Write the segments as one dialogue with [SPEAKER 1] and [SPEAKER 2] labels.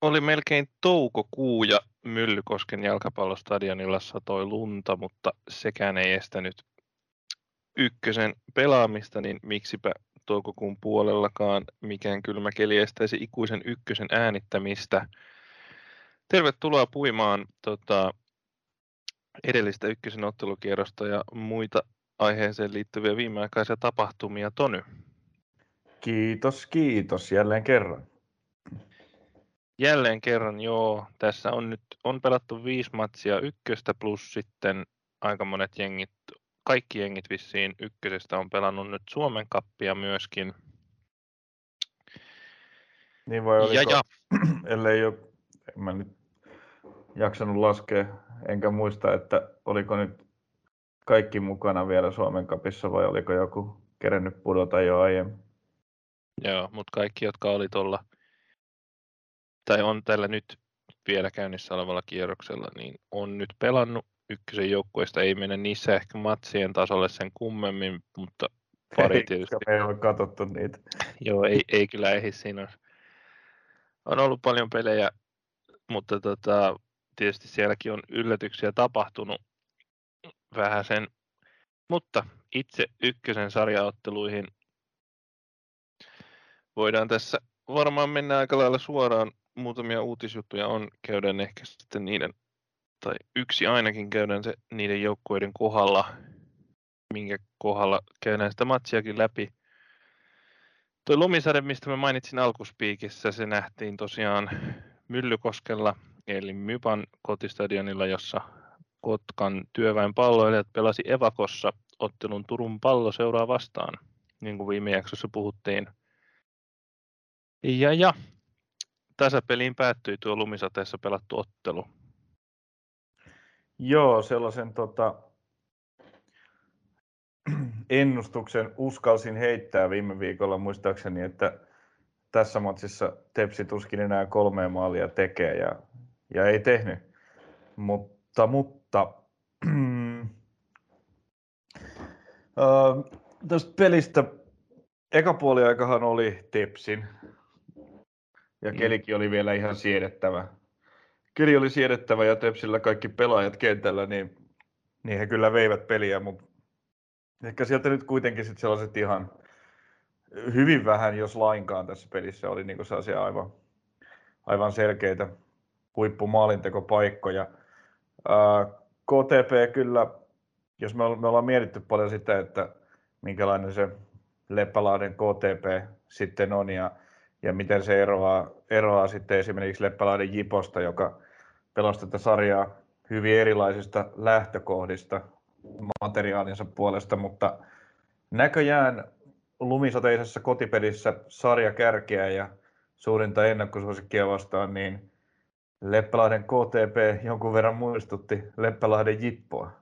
[SPEAKER 1] oli melkein toukokuu ja Myllykosken jalkapallostadionilla satoi lunta, mutta sekään ei estänyt ykkösen pelaamista, niin miksipä toukokuun puolellakaan mikään kylmä keli estäisi ikuisen ykkösen äänittämistä. Tervetuloa puimaan tota, edellistä ykkösen ottelukierrosta ja muita aiheeseen liittyviä viimeaikaisia tapahtumia. Tony.
[SPEAKER 2] Kiitos, kiitos jälleen kerran.
[SPEAKER 1] Jälleen kerran, joo. Tässä on nyt on pelattu viisi matsia ykköstä plus sitten aika monet jengit, kaikki jengit vissiin ykkösestä on pelannut nyt Suomen kappia myöskin.
[SPEAKER 2] Niin vai oliko, ja, ja. ellei ole, en mä nyt jaksanut laskea, enkä muista, että oliko nyt kaikki mukana vielä Suomen kapissa vai oliko joku kerennyt pudota jo aiemmin?
[SPEAKER 1] Joo, mutta kaikki, jotka oli tuolla tai on tällä nyt vielä käynnissä olevalla kierroksella, niin on nyt pelannut ykkösen joukkueesta. Ei mene niissä ehkä matsien tasolle sen kummemmin, mutta pari ei, tietysti.
[SPEAKER 2] Me ei ole katsottu niitä.
[SPEAKER 1] Joo, ei, ei kyllä ehdi. Siinä on, on ollut paljon pelejä, mutta tota, tietysti sielläkin on yllätyksiä tapahtunut vähän sen. Mutta itse ykkösen sarjaotteluihin voidaan tässä varmaan mennä aika lailla suoraan muutamia uutisjuttuja on, käydään ehkä sitten niiden, tai yksi ainakin käydään se niiden joukkueiden kohdalla, minkä kohdalla käydään sitä matsiakin läpi. Tuo lumisade, mistä mä mainitsin alkuspiikissä, se nähtiin tosiaan Myllykoskella, eli Mypan kotistadionilla, jossa Kotkan työväen palloilijat pelasi Evakossa ottelun Turun pallo seuraa vastaan, niin kuin viime jaksossa puhuttiin. Ja, ja tasapeliin päättyi tuo lumisateessa pelattu ottelu.
[SPEAKER 2] Joo, sellaisen tota, ennustuksen uskalsin heittää viime viikolla muistaakseni, että tässä matsissa Tepsi tuskin enää kolmea maalia tekee ja, ja ei tehnyt. Mutta, mutta äh, tästä pelistä eka puoli aikahan oli Tepsin, ja mm. kelikin oli vielä ihan siedettävä. Keli oli siedettävä ja Tepsillä kaikki pelaajat kentällä, niin, niin he kyllä veivät peliä, mutta ehkä sieltä nyt kuitenkin sit sellaiset ihan hyvin vähän, jos lainkaan tässä pelissä oli niin sellaisia aivan, aivan selkeitä huippumaalintekopaikkoja. KTP kyllä, jos me, me ollaan mietitty paljon sitä, että minkälainen se Leppälahden KTP sitten on ja ja miten se eroaa, eroaa sitten esimerkiksi Leppälaiden Jiposta, joka pelasi tätä sarjaa hyvin erilaisista lähtökohdista materiaalinsa puolesta, mutta näköjään lumisateisessa kotipelissä sarja kärkeä ja suurinta ennakkosuosikkia vastaan, niin Leppälahden KTP jonkun verran muistutti Leppälahden Jippoa.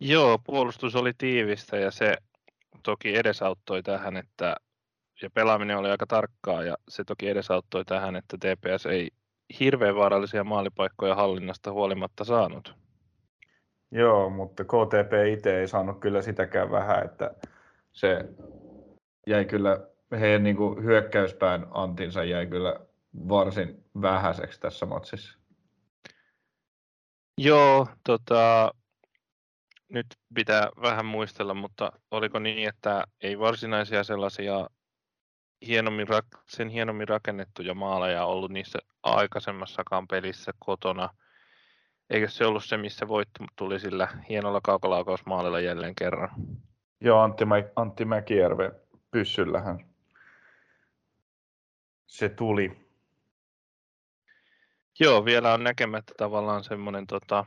[SPEAKER 1] Joo, puolustus oli tiivistä ja se toki edesauttoi tähän, että ja pelaaminen oli aika tarkkaa ja se toki edesauttoi tähän, että TPS ei hirveän vaarallisia maalipaikkoja hallinnasta huolimatta saanut.
[SPEAKER 2] Joo, mutta KTP itse ei saanut kyllä sitäkään vähän, että se jäi kyllä, heidän niin kuin hyökkäyspään antinsa jäi kyllä varsin vähäiseksi tässä matsissa.
[SPEAKER 1] Joo, tota, nyt pitää vähän muistella, mutta oliko niin, että ei varsinaisia sellaisia hienommin, sen hienommin rakennettuja maaleja ollut niissä aikaisemmassakaan pelissä kotona. Eikö se ollut se, missä voitto tuli sillä hienolla kaukolaukausmaalilla jälleen kerran?
[SPEAKER 2] Joo, Antti, Mä, Antti Mäkijärve pyssyllähän se tuli.
[SPEAKER 1] Joo, vielä on näkemättä tavallaan semmoinen tota,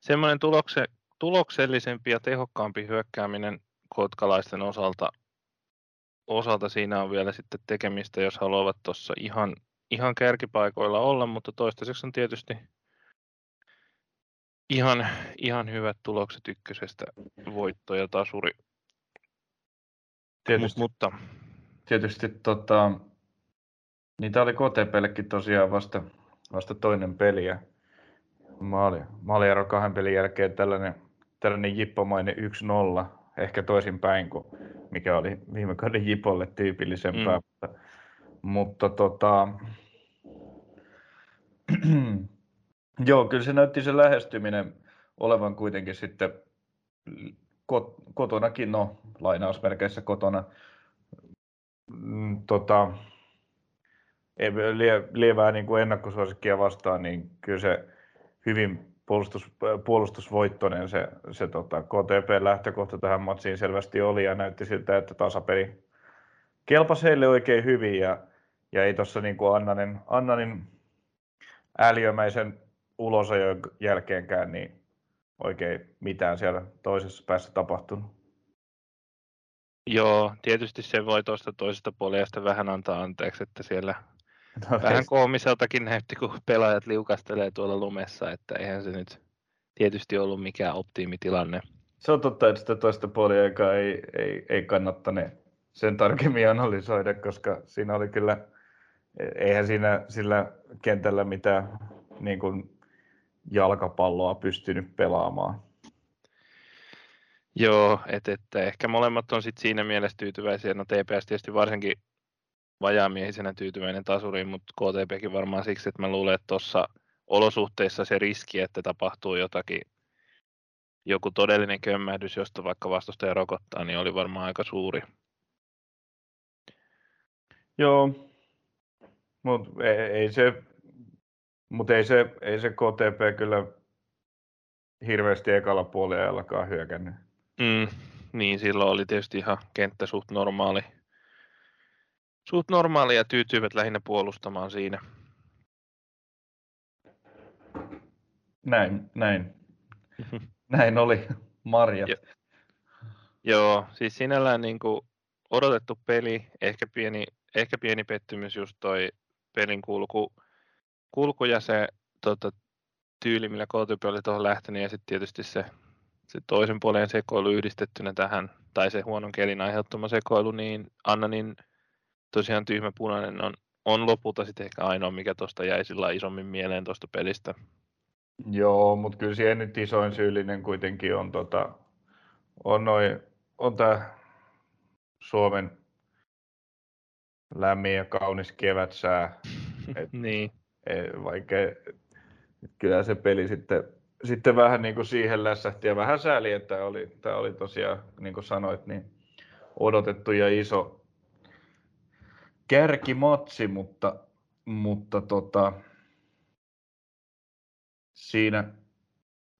[SPEAKER 1] semmoinen tulokse, tuloksellisempi ja tehokkaampi hyökkääminen kotkalaisten osalta osalta siinä on vielä sitten tekemistä, jos haluavat tuossa ihan, ihan kärkipaikoilla olla, mutta toistaiseksi on tietysti ihan, ihan hyvät tulokset ykkösestä, voitto ja tasuri.
[SPEAKER 2] Tietysti, mutta, tietysti tota, niin tämä oli KTPllekin tosiaan vasta, vasta toinen peli ja maali, maaliero kahden pelin jälkeen tällainen, tällainen jippomainen 1-0, ehkä toisin päin kuin mikä oli viime kauden Jipolle tyypillisempää. Mm. Mutta, mutta tota, joo, kyllä se näytti se lähestyminen olevan kuitenkin sitten kotonakin, no lainausmerkeissä kotona, mm, tota, lievää niin kuin ennakkosuosikkia vastaan, niin kyllä se hyvin puolustus, puolustusvoittoinen se, se tota, KTP-lähtökohta tähän matsiin selvästi oli ja näytti siltä, että tasapeli kelpasi heille oikein hyvin ja, ja ei tuossa niin Annanin, Annanin ääliömäisen ulosajon jälkeenkään niin oikein mitään siellä toisessa päässä tapahtunut.
[SPEAKER 1] Joo, tietysti se voi tuosta toisesta puolesta vähän antaa anteeksi, että siellä no, vähän koomiseltakin näytti, kun pelaajat liukastelee tuolla lumessa, että eihän se nyt tietysti ollut mikään optiimitilanne.
[SPEAKER 2] Se on totta, että sitä toista puoliaikaa ei, ei, ei kannattane sen tarkemmin analysoida, koska siinä oli kyllä, eihän siinä sillä kentällä mitään niin kuin jalkapalloa pystynyt pelaamaan.
[SPEAKER 1] Joo, että et, ehkä molemmat on sit siinä mielessä tyytyväisiä. No TPS tietysti varsinkin vajaamiehisenä tyytyväinen tasuriin, mutta KTPkin varmaan siksi, että mä luulen, että tuossa olosuhteissa se riski, että tapahtuu jotakin, joku todellinen kömmähdys, josta vaikka vastustaja rokottaa, niin oli varmaan aika suuri.
[SPEAKER 2] Joo, mutta ei, ei se, mut ei se, ei se KTP kyllä hirveästi ekalla puoliajallakaan hyökännyt.
[SPEAKER 1] Mm, niin, silloin oli tietysti ihan kenttä suht normaali. Suht normaali ja tyytyivät lähinnä puolustamaan siinä.
[SPEAKER 2] Näin, näin. näin oli Marja. Jo,
[SPEAKER 1] joo, siis sinällään niin kuin odotettu peli, ehkä pieni, ehkä pieni pettymys just toi pelin kulku, kulku ja se tota, tyyli, millä KTP oli tuohon lähtenyt ja sitten tietysti se se toisen puolen sekoilu yhdistettynä tähän, tai se huonon kelin aiheuttama sekoilu, niin Anna, niin tosiaan tyhmä punainen on, on lopulta sitten ehkä ainoa, mikä tuosta jäi sillä isommin mieleen tuosta pelistä.
[SPEAKER 2] Joo, mutta kyllä siihen nyt isoin syyllinen kuitenkin on, tota, on, noi, on tämä Suomen lämmin ja kaunis kevätsää.
[SPEAKER 1] Et, niin.
[SPEAKER 2] Et, vaikka kyllä se peli sitten sitten vähän niin kuin siihen lässähti ja vähän sääli, että tämä oli, tämä oli tosiaan, niin kuin sanoit, niin odotettu ja iso kärkimatsi, mutta, mutta tota, siinä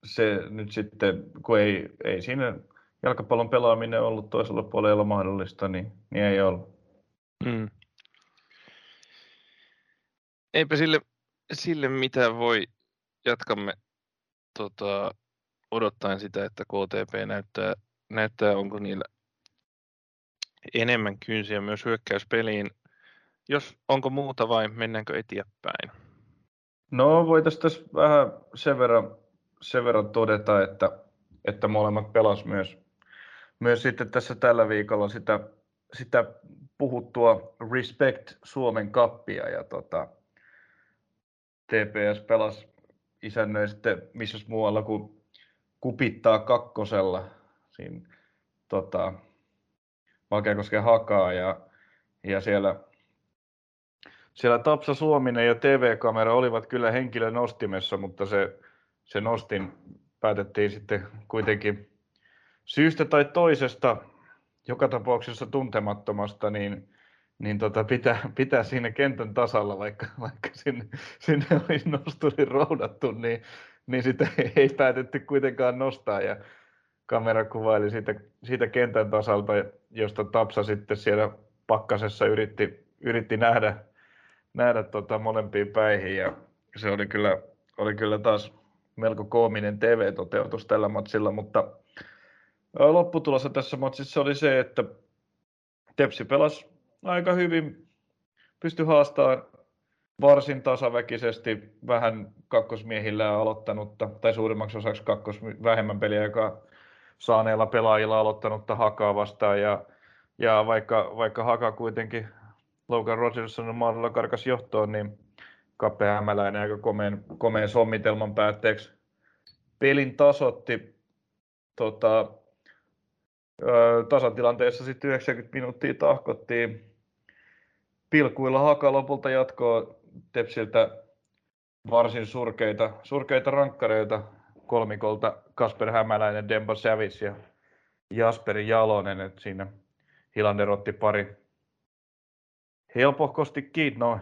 [SPEAKER 2] se nyt sitten, kun ei, ei siinä jalkapallon pelaaminen ollut toisella puolella mahdollista, niin, niin ei ollut. Mm.
[SPEAKER 1] Eipä sille, sille mitään voi. Jatkamme tota, odottaen sitä, että KTP näyttää, näyttää onko niillä enemmän kynsiä myös hyökkäyspeliin. Jos onko muuta vai mennäänkö eteenpäin?
[SPEAKER 2] No voitaisiin tässä vähän sen verran, sen verran todeta, että, että molemmat pelas myös, myös sitten tässä tällä viikolla sitä, sitä puhuttua Respect Suomen kappia ja tota, TPS pelasi isännöi sitten missä muualla kuin kupittaa kakkosella siinä tota, Valkeakosken hakaa ja, ja siellä, siellä Tapsa Suominen ja TV-kamera olivat kyllä henkilön nostimessa, mutta se, se nostin päätettiin sitten kuitenkin syystä tai toisesta, joka tapauksessa tuntemattomasta, niin niin tota, pitää, pitää siinä kentän tasalla, vaikka, vaikka sinne, sinne olisi nosturi roudattu, niin, niin sitä ei päätetty kuitenkaan nostaa. Ja kamera kuvaili siitä, siitä kentän tasalta, josta Tapsa sitten siellä pakkasessa yritti, yritti nähdä, nähdä tota molempiin päihin. Ja se oli kyllä, oli kyllä taas melko koominen TV-toteutus tällä matsilla, mutta lopputulossa tässä matsissa oli se, että Tepsi pelasi aika hyvin pysty haastamaan varsin tasaväkisesti vähän kakkosmiehillä aloittanutta, tai suurimmaksi osaksi kakkos, vähemmän joka saaneilla pelaajilla aloittanutta Hakaa vastaan. Ja, ja vaikka, vaikka Haka kuitenkin Logan Rogersonin mahdollisella karkas johtoon, niin Kappe Hämäläinen aika komeen, komeen sommitelman päätteeksi pelin tasotti. Tota, tasatilanteessa sitten 90 minuuttia tahkottiin pilkuilla haka lopulta jatkoa Tepsiltä varsin surkeita, surkeita rankkareita kolmikolta Kasper Hämäläinen, Demba Savage ja Jasperi Jalonen, että siinä Hilander otti pari helpohkosti kiinni. No,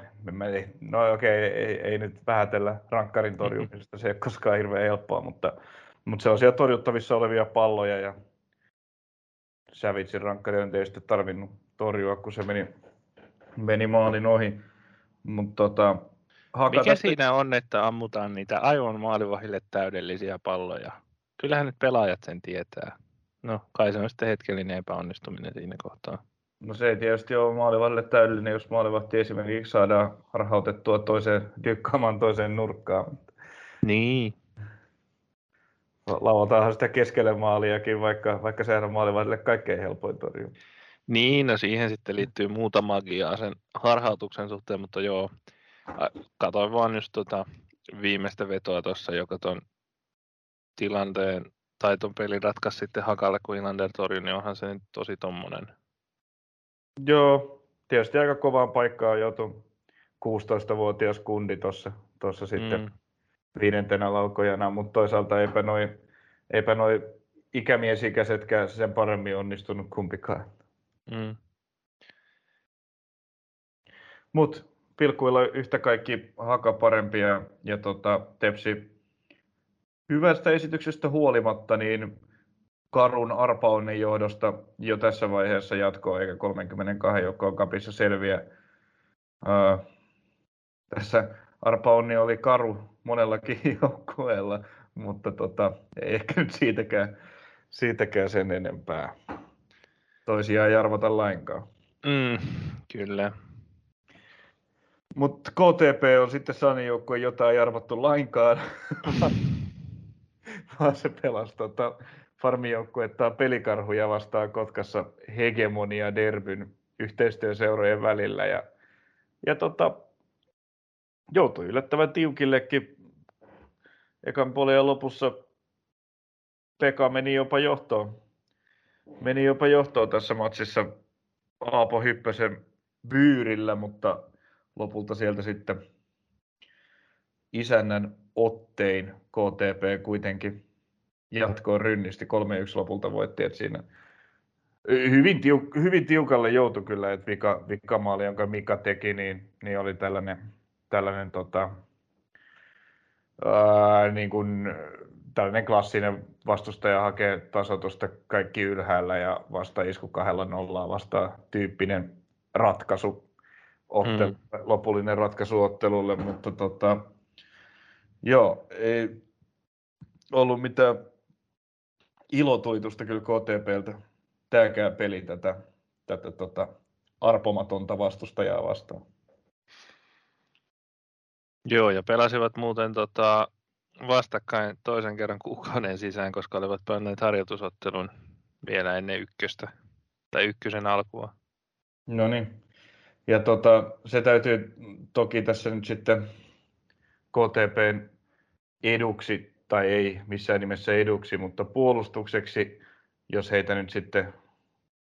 [SPEAKER 2] no okei, okay, ei, ei, nyt vähätellä rankkarin torjumisesta, se ei ole koskaan hirveän helppoa, mutta, mutta se on siellä torjuttavissa olevia palloja ja Savitsin rankkari on tietysti tarvinnut torjua, kun se meni, meni maalin ohi. Mut tota,
[SPEAKER 1] Mikä tästä... siinä on, että ammutaan niitä aivan maalivahille täydellisiä palloja? Kyllähän nyt pelaajat sen tietää. No, kai se on sitten hetkellinen epäonnistuminen siinä kohtaa.
[SPEAKER 2] No se ei tietysti ole maalivahdille täydellinen, jos maalivahti esimerkiksi saadaan harhautettua toiseen, dykkaamaan toiseen nurkkaan.
[SPEAKER 1] Niin.
[SPEAKER 2] Lauantaanhan sitä keskelle maaliakin, vaikka, vaikka sehän on maalivahdille kaikkein helpoin torjua.
[SPEAKER 1] Niin, no siihen sitten liittyy muuta magiaa sen harhautuksen suhteen, mutta joo, katoin vaan just tota viimeistä vetoa tuossa, joka ton tilanteen tai ton pelin ratkaisi sitten Hakalle, kun Ilander torjui, niin onhan se nyt tosi tommonen.
[SPEAKER 2] Joo, tietysti aika kovaan paikkaan joutui 16-vuotias kundi tuossa tossa sitten mm. viidentenä laukojana, mutta toisaalta eipä noin eipä noi ikämiesikäisetkään sen paremmin onnistunut kumpikaan. Mm. Mutta pilkuilla yhtä kaikki haka parempia ja tota, Tepsi hyvästä esityksestä huolimatta, niin karun arpaonnen johdosta jo tässä vaiheessa jatkoa, eikä 32 joukkoon kapissa selviä. Ää, tässä arpaonni oli karu monellakin joukkueella, mutta tota, ei ehkä nyt siitäkään, siitäkään sen enempää. Toisia ei arvota lainkaan.
[SPEAKER 1] Mm, kyllä.
[SPEAKER 2] Mutta KTP on sitten Sanin joukkue, jota ei arvattu lainkaan, vaan se pelasi tota, farmijoukkuetta pelikarhuja vastaan Kotkassa hegemonia derbyn yhteistyöseurojen välillä. Ja, ja tota, joutui yllättävän tiukillekin. Ekan puolen lopussa Pekka meni jopa johtoon. Meni jopa johtoon tässä matsissa Aapo Hyppösen byyrillä, mutta lopulta sieltä sitten isännän ottein KTP kuitenkin jatkoon rynnisti 3-1 lopulta voitti, että siinä hyvin, tiuk- hyvin tiukalle joutui kyllä, että vika, vikamaali, jonka Mika teki, niin, niin oli tällainen, tällainen tota, ää, niin kuin, tällainen klassinen vastustaja hakee tasotusta kaikki ylhäällä ja vasta isku kahdella nollaa vasta tyyppinen ratkaisu, ottelu, mm. lopullinen ratkaisu ottelulle, mutta tota, joo, ei ollut mitään ilotuitusta kyllä KTPltä tämäkään peli tätä, tätä tota, arpomatonta vastustajaa vastaan.
[SPEAKER 1] Joo, ja pelasivat muuten tota, vastakkain toisen kerran kuukauden sisään, koska olivat pänneet harjoitusottelun vielä ennen ykköstä, tai ykkösen alkua.
[SPEAKER 2] No niin. Ja tota, se täytyy toki tässä nyt sitten KTPn eduksi tai ei missään nimessä eduksi, mutta puolustukseksi, jos heitä nyt sitten,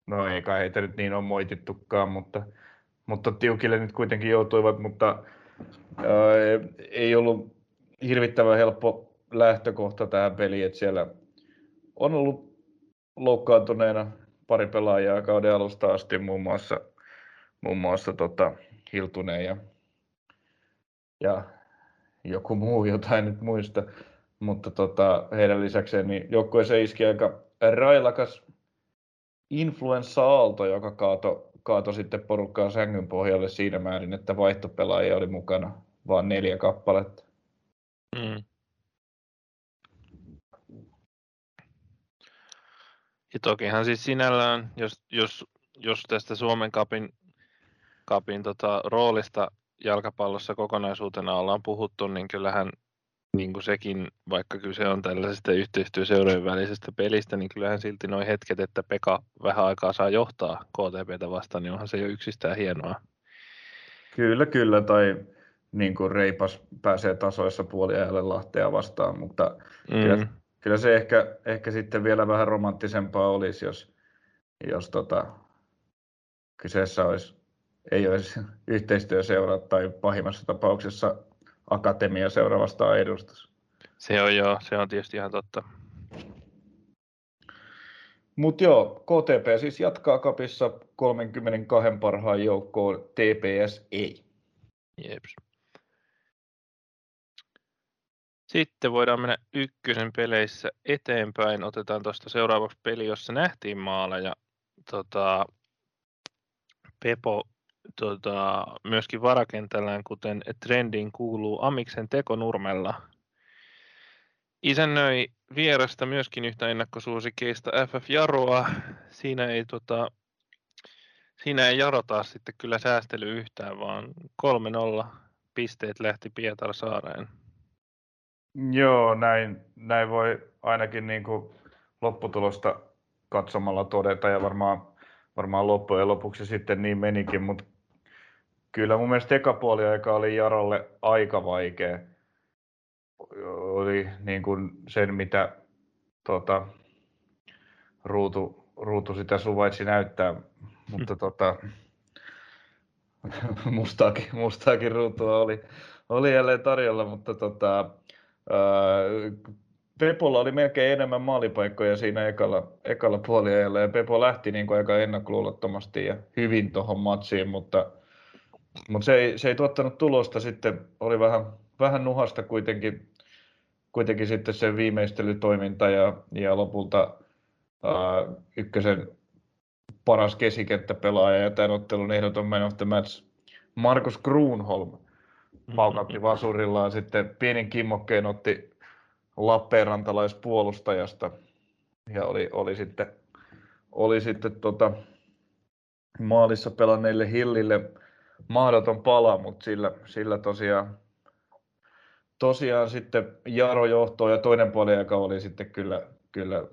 [SPEAKER 2] no ei kai heitä nyt niin on moitittukaan, mutta, mutta tiukille nyt kuitenkin joutuivat, mutta ää, ei ollut hirvittävän helppo lähtökohta tähän peliin, että siellä on ollut loukkaantuneena pari pelaajaa kauden alusta asti, muun muassa, muun muassa tota, Hiltunen ja, ja joku muu, jotain nyt muista mutta tota, heidän lisäkseen niin joukkueeseen iski aika railakas influenssa-aalto, joka kaato, kaato sitten porukkaa sängyn pohjalle siinä määrin, että vaihtopelaajia oli mukana vain neljä kappaletta. Mm.
[SPEAKER 1] Ja tokihan siis sinällään, jos, jos, jos tästä Suomen kapin, kapin tota, roolista jalkapallossa kokonaisuutena ollaan puhuttu, niin kyllähän niin kuin sekin, vaikka kyse on tällaisesta yhteistyöseurojen välisestä pelistä, niin kyllähän silti nuo hetket, että Peka vähän aikaa saa johtaa KTPtä vastaan, niin onhan se jo yksistään hienoa.
[SPEAKER 2] Kyllä, kyllä, tai niin kuin Reipas pääsee tasoissa puoliajalle Lahtea vastaan, mutta mm. kyllä, kyllä, se ehkä, ehkä sitten vielä vähän romanttisempaa olisi, jos, jos tota, kyseessä olisi ei olisi yhteistyöseura tai pahimmassa tapauksessa akatemia seuraavasta edustus.
[SPEAKER 1] Se on joo, se on tietysti ihan totta.
[SPEAKER 2] Mutta joo, KTP siis jatkaa kapissa 32 parhaan joukkoon, TPS ei.
[SPEAKER 1] Jeps. Sitten voidaan mennä ykkösen peleissä eteenpäin. Otetaan tuosta seuraavaksi peli, jossa nähtiin maaleja. Tota, Pepo tota, myöskin varakentällään, kuten trendin kuuluu Amiksen tekonurmella. Isännöi vierasta myöskin yhtä ennakkosuosikeista FF Jaroa. Siinä ei, tota, siinä ei Jaro taas sitten kyllä säästely yhtään, vaan 3-0 pisteet lähti Pietarsaareen.
[SPEAKER 2] Joo, näin, näin voi ainakin niin kuin lopputulosta katsomalla todeta ja varmaan, varmaan loppujen lopuksi sitten niin menikin, mutta kyllä mun mielestä eka puoli aika oli Jarolle aika vaikea. Oli niin kuin sen, mitä tota, ruutu, ruutu sitä suvaitsi näyttää, mutta tota, mustaakin, mustaakin ruutua oli, oli jälleen tarjolla, mutta tota, Pepolla oli melkein enemmän maalipaikkoja siinä ekalla, ekalla puoliajalla ja Pepo lähti niin kuin aika ennakkoluulottomasti ja hyvin tuohon matsiin, mutta, mutta se, ei, se ei tuottanut tulosta sitten, oli vähän, vähän nuhasta kuitenkin, kuitenkin sitten se viimeistelytoiminta ja, ja lopulta ää, ykkösen paras keskikenttäpelaaja ja tämän ottelun ehdoton man of the match Markus Kruunholm paukautti vasurillaan sitten pienin kimmokkeen otti Lappeenrantalaispuolustajasta. Ja oli, oli sitten, oli sitten tota, maalissa pelanneille Hillille mahdoton pala, mutta sillä, sillä tosiaan, tosiaan sitten Jaro johtoo ja toinen puoli aika oli sitten kyllä, kyllä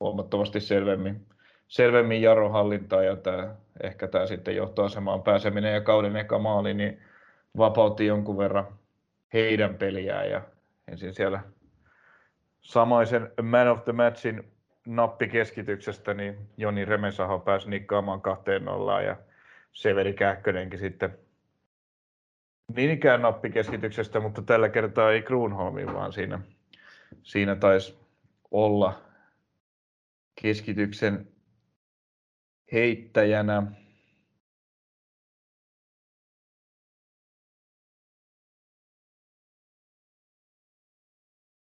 [SPEAKER 2] huomattavasti selvemmin, selvemmin Jaro hallintaa ja tämä, ehkä tämä sitten johtoasemaan pääseminen ja kauden eka maali, niin vapautti jonkun verran heidän peliään ja ensin siellä samaisen Man of the Matchin nappikeskityksestä, niin Joni Remesaho pääsi nikkaamaan kahteen nollaan ja Severi Kähkönenkin sitten niin ikään nappikeskityksestä, mutta tällä kertaa ei Kruunholmin, vaan siinä, siinä taisi olla keskityksen heittäjänä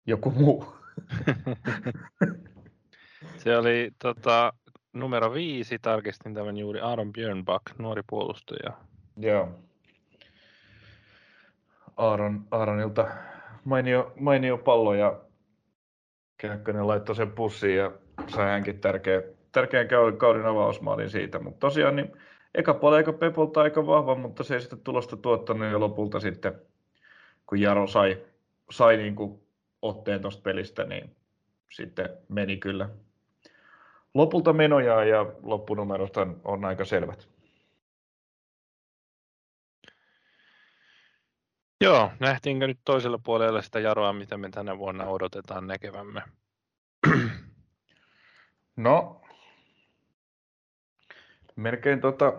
[SPEAKER 2] joku muu.
[SPEAKER 1] Se oli tota, numero viisi, tarkistin tämän juuri, Aaron Björnbach, nuori puolustaja.
[SPEAKER 2] Joo. Aaron, Aaronilta mainio, mainio pallo ja Kähkönen laittoi sen pussiin ja sai hänkin tärkeä, tärkeän kauden avausmaalin siitä. Mutta tosiaan niin eka puoli aika Pepolta aika vahva, mutta se ei sitten tulosta tuottanut ja lopulta sitten kun Jaro sai, sai niin kuin otteen tuosta pelistä, niin sitten meni kyllä lopulta menoja ja loppunumerot on, on aika selvät.
[SPEAKER 1] Joo, nähtiinkö nyt toisella puolella sitä jaroa, mitä me tänä vuonna odotetaan näkevämme?
[SPEAKER 2] No, melkein tota,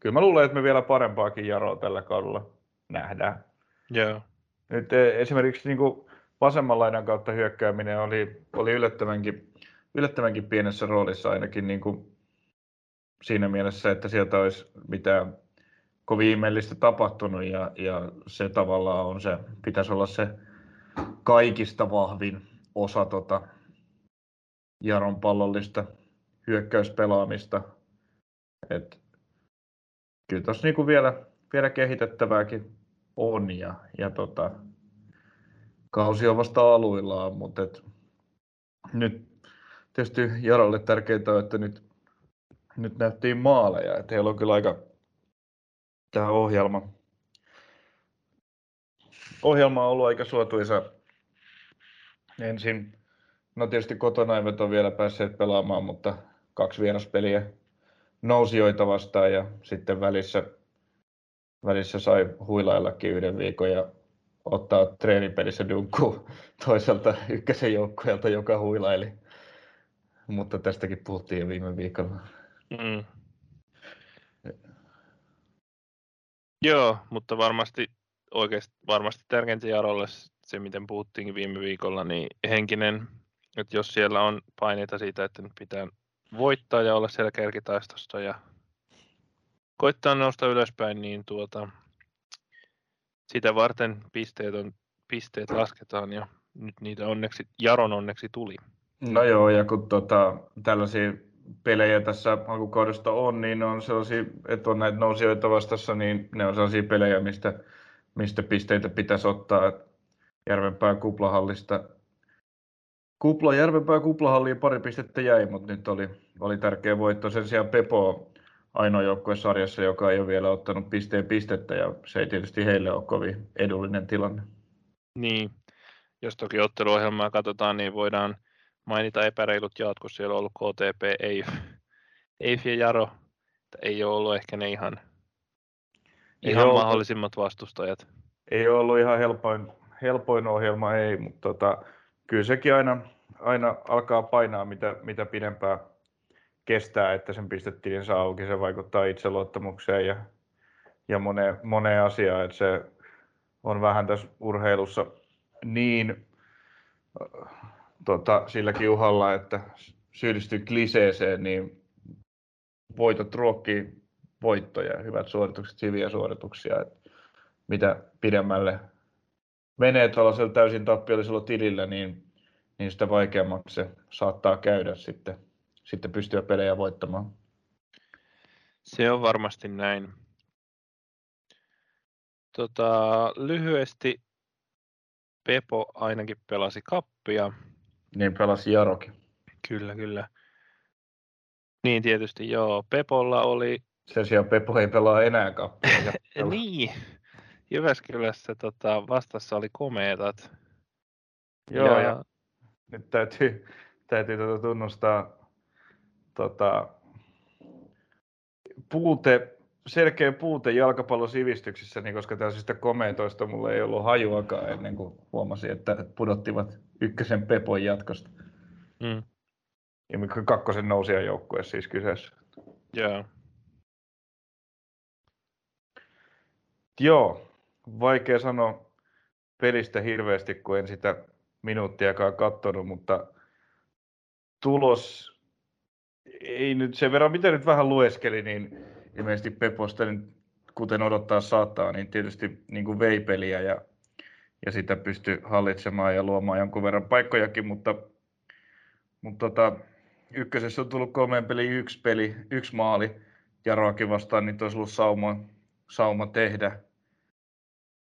[SPEAKER 2] kyllä mä luulen, että me vielä parempaakin jaroa tällä kaudella nähdään.
[SPEAKER 1] Joo.
[SPEAKER 2] Nyt e, esimerkiksi niin kuin vasemman laidan kautta hyökkääminen oli, oli yllättävänkin, yllättävänkin pienessä roolissa ainakin niin kuin siinä mielessä, että sieltä olisi mitään kovin ihmeellistä tapahtunut ja, ja se tavallaan on se, pitäisi olla se kaikista vahvin osa tota Jaron pallollista hyökkäyspelaamista. Et kyllä tuossa niinku vielä, vielä kehitettävääkin on ja, ja tota, kausi on vasta aluillaan, mutta et, nyt tietysti Jarolle tärkeintä on, että nyt, nyt nähtiin maaleja, että heillä on kyllä aika tämä ohjelma, ohjelma on ollut aika suotuisa ensin. No tietysti kotona eivät ole vielä päässeet pelaamaan, mutta kaksi vieraspeliä nousijoita vastaan ja sitten välissä, välissä sai huilaillakin yhden viikon ja ottaa treenipelissä dunkku toiselta ykkösen joukkueelta, joka huilaili. Mutta tästäkin puhuttiin jo viime viikolla. Mm.
[SPEAKER 1] Joo, mutta varmasti oikeasti varmasti tärkeintä Jarolle se, miten puhuttiinkin viime viikolla, niin henkinen, että jos siellä on paineita siitä, että nyt pitää voittaa ja olla siellä kärkitaistosta ja koittaa nousta ylöspäin, niin tuota, sitä varten pisteet, on, pisteet lasketaan ja nyt niitä onneksi, Jaron onneksi tuli.
[SPEAKER 2] No joo, ja kun tota, tällaisia pelejä tässä alkukaudesta on, niin on sellaisia, että on näitä nousijoita vastassa, niin ne on sellaisia pelejä, mistä, mistä pisteitä pitäisi ottaa. Järvenpää kuplahallista Kupla, Järvenpää kuplahalliin pari pistettä jäi, mutta nyt oli, oli tärkeä voitto. Sen sijaan Pepo ainoa joukkue sarjassa, joka ei ole vielä ottanut pisteen pistettä, ja se ei tietysti heille ole kovin edullinen tilanne.
[SPEAKER 1] Niin, jos toki otteluohjelmaa katsotaan, niin voidaan mainita epäreilut jaot, kun siellä on ollut KTP, ei, ei ja Jaro, ei ole ollut ehkä ne ihan, ei ihan ollut, mahdollisimmat vastustajat.
[SPEAKER 2] Ei ole ollut ihan helpoin, helpoin ohjelma, ei, mutta tota, kyllä sekin aina, aina alkaa painaa, mitä, mitä pidempään kestää, että sen pistettiin saa auki. Se vaikuttaa itseluottamukseen ja, ja moneen, moneen asiaan. Että se on vähän tässä urheilussa niin tota, silläkin uhalla, että syyllistyy kliseeseen, niin voitot ruokkii voittoja, hyvät suoritukset, hyviä suorituksia. Että mitä pidemmälle menee tuollaisella täysin tappiollisella tilillä, niin, niin sitä vaikeammaksi se saattaa käydä sitten, sitten pystyä pelejä voittamaan.
[SPEAKER 1] Se on varmasti näin. Tota, lyhyesti Pepo ainakin pelasi kappia.
[SPEAKER 2] Niin pelasi Jarokin.
[SPEAKER 1] Kyllä, kyllä. Niin tietysti joo. Pepolla oli...
[SPEAKER 2] Sen sijaan Pepo ei pelaa enää kappia.
[SPEAKER 1] niin. Jyväskylässä tota, vastassa oli komeetat.
[SPEAKER 2] Joo, ja, ja nyt täytyy, täytyy tota tunnustaa tota, puute, selkeä puute jalkapallosivistyksessä, niin koska tällaisista komeetoista mulla ei ollut hajuakaan ennen kuin huomasin, että pudottivat ykkösen Pepon jatkosta. Mm. Ja kakkosen nousijan joukkue siis kyseessä.
[SPEAKER 1] Joo. Yeah.
[SPEAKER 2] Joo, vaikea sanoa pelistä hirveästi, kun en sitä minuuttiakaan katsonut, mutta tulos ei nyt sen verran, mitä nyt vähän lueskeli, niin ilmeisesti Peposta, niin kuten odottaa saattaa, niin tietysti niin kuin vei peliä ja, ja sitä pystyi hallitsemaan ja luomaan jonkun verran paikkojakin, mutta, mutta tota, ykkösessä on tullut kolmeen peliin yksi peli, yksi maali Jaroakin vastaan, niin olisi ollut sauma, sauma tehdä.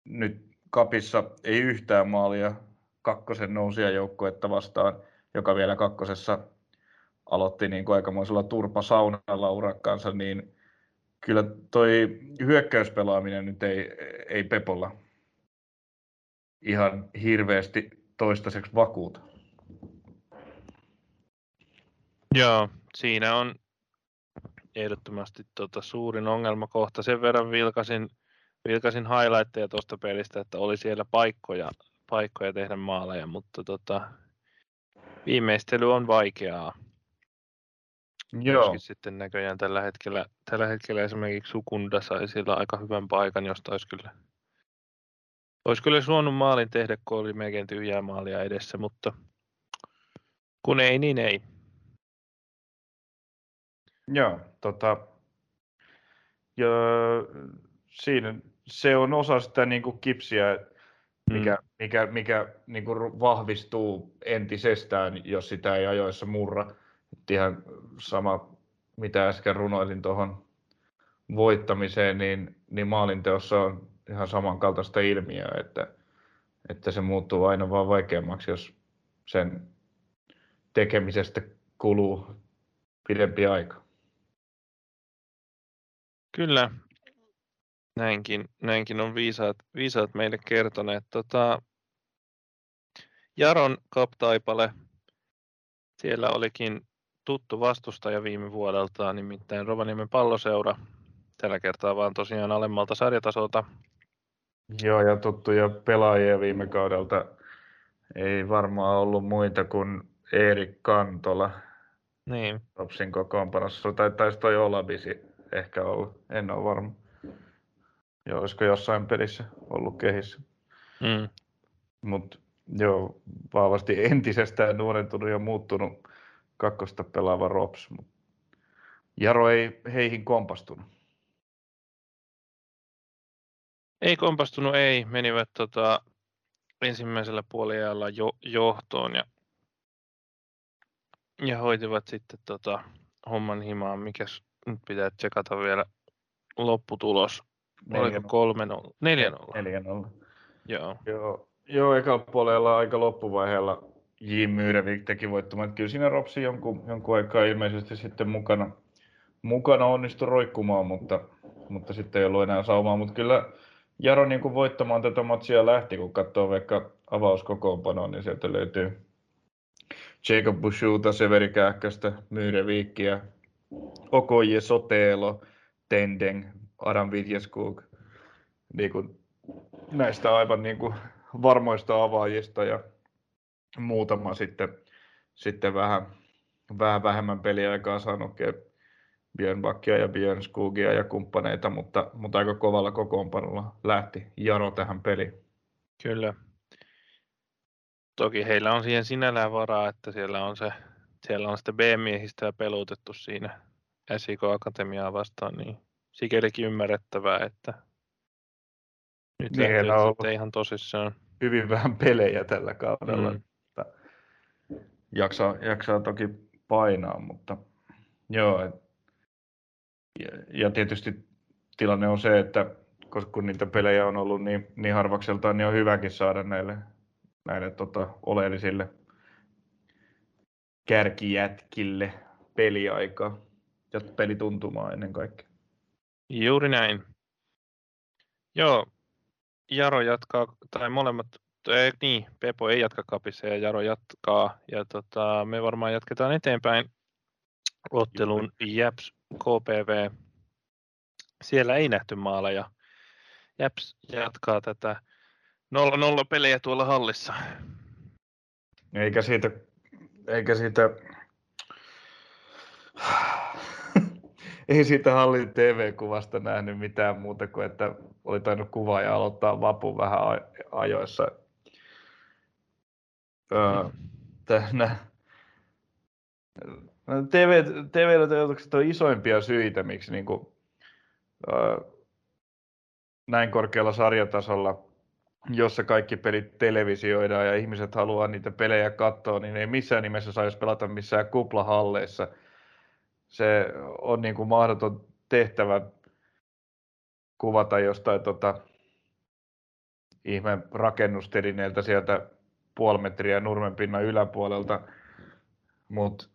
[SPEAKER 2] Nyt kapissa ei yhtään maalia kakkosen nousijajoukkuetta vastaan, joka vielä kakkosessa aloitti niin kuin aikamoisella turpasaunalla urakkaansa, niin kyllä toi hyökkäyspelaaminen nyt ei, ei Pepolla ihan hirveästi toistaiseksi vakuuta.
[SPEAKER 1] Joo, siinä on ehdottomasti tota suurin ongelmakohta. Sen verran vilkasin, vilkasin highlightteja tuosta pelistä, että oli siellä paikkoja, paikkoja tehdä maaleja, mutta tota, viimeistely on vaikeaa. Joo. Sitten näköjään tällä hetkellä, tällä hetkellä esimerkiksi Sukunda sai siellä aika hyvän paikan, josta olisi kyllä, olisi kyllä suonut maalin tehdä, kun oli melkein tyhjää maalia edessä, mutta kun ei, niin ei.
[SPEAKER 2] Joo, tota, ja siinä se on osa sitä niin kuin kipsiä, mikä, mm. mikä, mikä niin kuin vahvistuu entisestään, jos sitä ei ajoissa murra ihan sama, mitä äsken runoilin tuohon voittamiseen, niin, niin maalinteossa on ihan samankaltaista ilmiöä, että, että se muuttuu aina vaan vaikeammaksi, jos sen tekemisestä kuluu pidempi aika.
[SPEAKER 1] Kyllä, näinkin, näinkin on viisaat, viisaat meille kertoneet. Tota, Jaron kaptaipale, siellä olikin tuttu vastustaja viime vuodelta, nimittäin Rovaniemen palloseura. Tällä kertaa vaan tosiaan alemmalta sarjatasolta.
[SPEAKER 2] Joo, ja tuttuja pelaajia viime kaudelta ei varmaan ollut muita kuin Erik Kantola.
[SPEAKER 1] Niin.
[SPEAKER 2] Topsin kokoonpanossa, tai taisi toi Olabisi ehkä olla, en ole varma. ja olisiko jossain pelissä ollut kehissä.
[SPEAKER 1] Mm.
[SPEAKER 2] Mutta joo, vahvasti entisestään nuorentunut ja muuttunut kakkosta pelaava Rops. Mut Jaro ei heihin kompastunut.
[SPEAKER 1] Ei kompastunut, ei. Menivät tota, ensimmäisellä puoliajalla jo, johtoon ja, ja hoitivat sitten tota, homman himaan. Mikäs nyt pitää tsekata vielä lopputulos. Oliko 3-0? 4-0. Joo.
[SPEAKER 2] Joo, joo ekalla puolella aika loppuvaiheella J. Myyrevik teki voittamaan. Kyllä siinä Ropsi jonkun, jonkun aikaa ilmeisesti sitten mukana, mukana onnistui roikkumaan, mutta, mutta sitten ei ollut enää saumaa. Mutta kyllä Jaro niin kuin voittamaan tätä matsia lähti, kun katsoo vaikka avauskokoonpanoa, niin sieltä löytyy Jacob Bushuta, Severi Kähköstä, Myyreviikkiä, Okoje Sotelo, Tendeng, Adam Vitjeskuk, niin kuin näistä aivan niin kuin varmoista avaajista ja muutama sitten, sitten vähän, vähän vähemmän peliaikaa saanut Björn Bakkia ja Björn Skugia ja kumppaneita, mutta, mutta aika kovalla kokoonpanolla lähti Jaro tähän peliin.
[SPEAKER 1] Kyllä. Toki heillä on siihen sinällään varaa, että siellä on, se, siellä on sitten B-miehistä pelutettu siinä SIK Akatemiaa vastaan, niin sikälikin ymmärrettävää, että nyt niin, heillä on ollut ihan tosissaan.
[SPEAKER 2] Hyvin vähän pelejä tällä kaudella. Mm. Jaksaa, jaksaa toki painaa, mutta joo. Et, ja, ja tietysti tilanne on se, että koska kun niitä pelejä on ollut niin, niin harvakseltaan, niin on hyväkin saada näille, näille tota, oleellisille kärkijätkille peliaikaa ja pelituntumaa ennen kaikkea.
[SPEAKER 1] Juuri näin. Joo, Jaro jatkaa, tai molemmat, ei, niin, Pepo ei jatka kapissa ja Jaro jatkaa. Ja tota, me varmaan jatketaan eteenpäin ottelun Japs KPV. Siellä ei nähty maaleja. Japs jatkaa tätä 0-0 pelejä tuolla hallissa.
[SPEAKER 2] Eikä siitä, eikä siitä ei siitä hallin TV-kuvasta nähnyt mitään muuta kuin, että oli tainnut kuvaa ja aloittaa vapun vähän ajoissa. Öö, tänä, TV, TV-toteutukset on isoimpia syitä, miksi niin kuin, öö, näin korkealla sarjatasolla, jossa kaikki pelit televisioidaan ja ihmiset haluaa niitä pelejä katsoa, niin ei missään nimessä saisi pelata missään kuplahalleissa – se on niin kuin mahdoton tehtävä kuvata jostain tota, ihme rakennustelineeltä sieltä puoli metriä nurmenpinnan yläpuolelta, mutta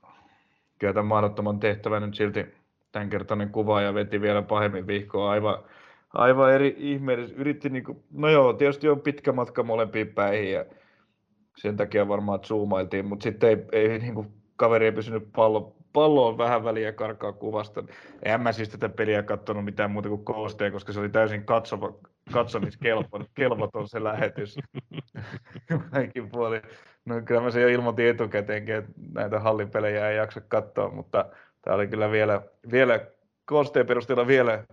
[SPEAKER 2] kyllä tämän mahdottoman tehtävä nyt silti tämänkertainen kuvaaja veti vielä pahemmin vihkoa aivan, aivan eri ihmeellisesti. Yritti niin kuin, no joo, tietysti on pitkä matka molempiin päihin ja sen takia varmaan zoomailtiin, mutta sitten ei, ei niin kuin, kaveri ei pysynyt pallo, pallo on vähän väliä karkaa kuvasta. En mä siis tätä peliä katsonut mitään muuta kuin koosteen, koska se oli täysin katsova, katsomiskelvoton se lähetys. Kaikin puoli. No kyllä mä se jo ilmoitin etukäteenkin, että näitä hallipelejä ei jaksa katsoa, mutta tämä oli kyllä vielä, vielä koosteen perusteella vielä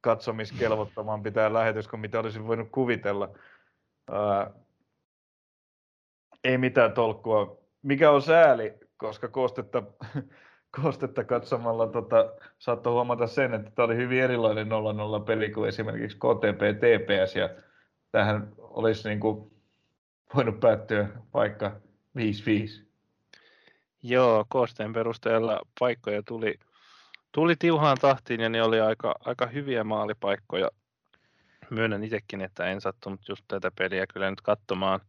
[SPEAKER 2] katsomiskelvottoman pitää lähetys kuin mitä olisin voinut kuvitella. Ää, ei mitään tolkkua. Mikä on sääli, koska koostetta koostetta katsomalla tota, saattoi huomata sen, että tämä oli hyvin erilainen 0-0 peli kuin esimerkiksi KTP TPS, ja tähän olisi niin kuin voinut päättyä vaikka 5-5.
[SPEAKER 1] Joo, koosteen perusteella paikkoja tuli, tuli tiuhaan tahtiin ja ne oli aika, aika hyviä maalipaikkoja. Myönnän itsekin, että en sattunut just tätä peliä kyllä nyt katsomaan,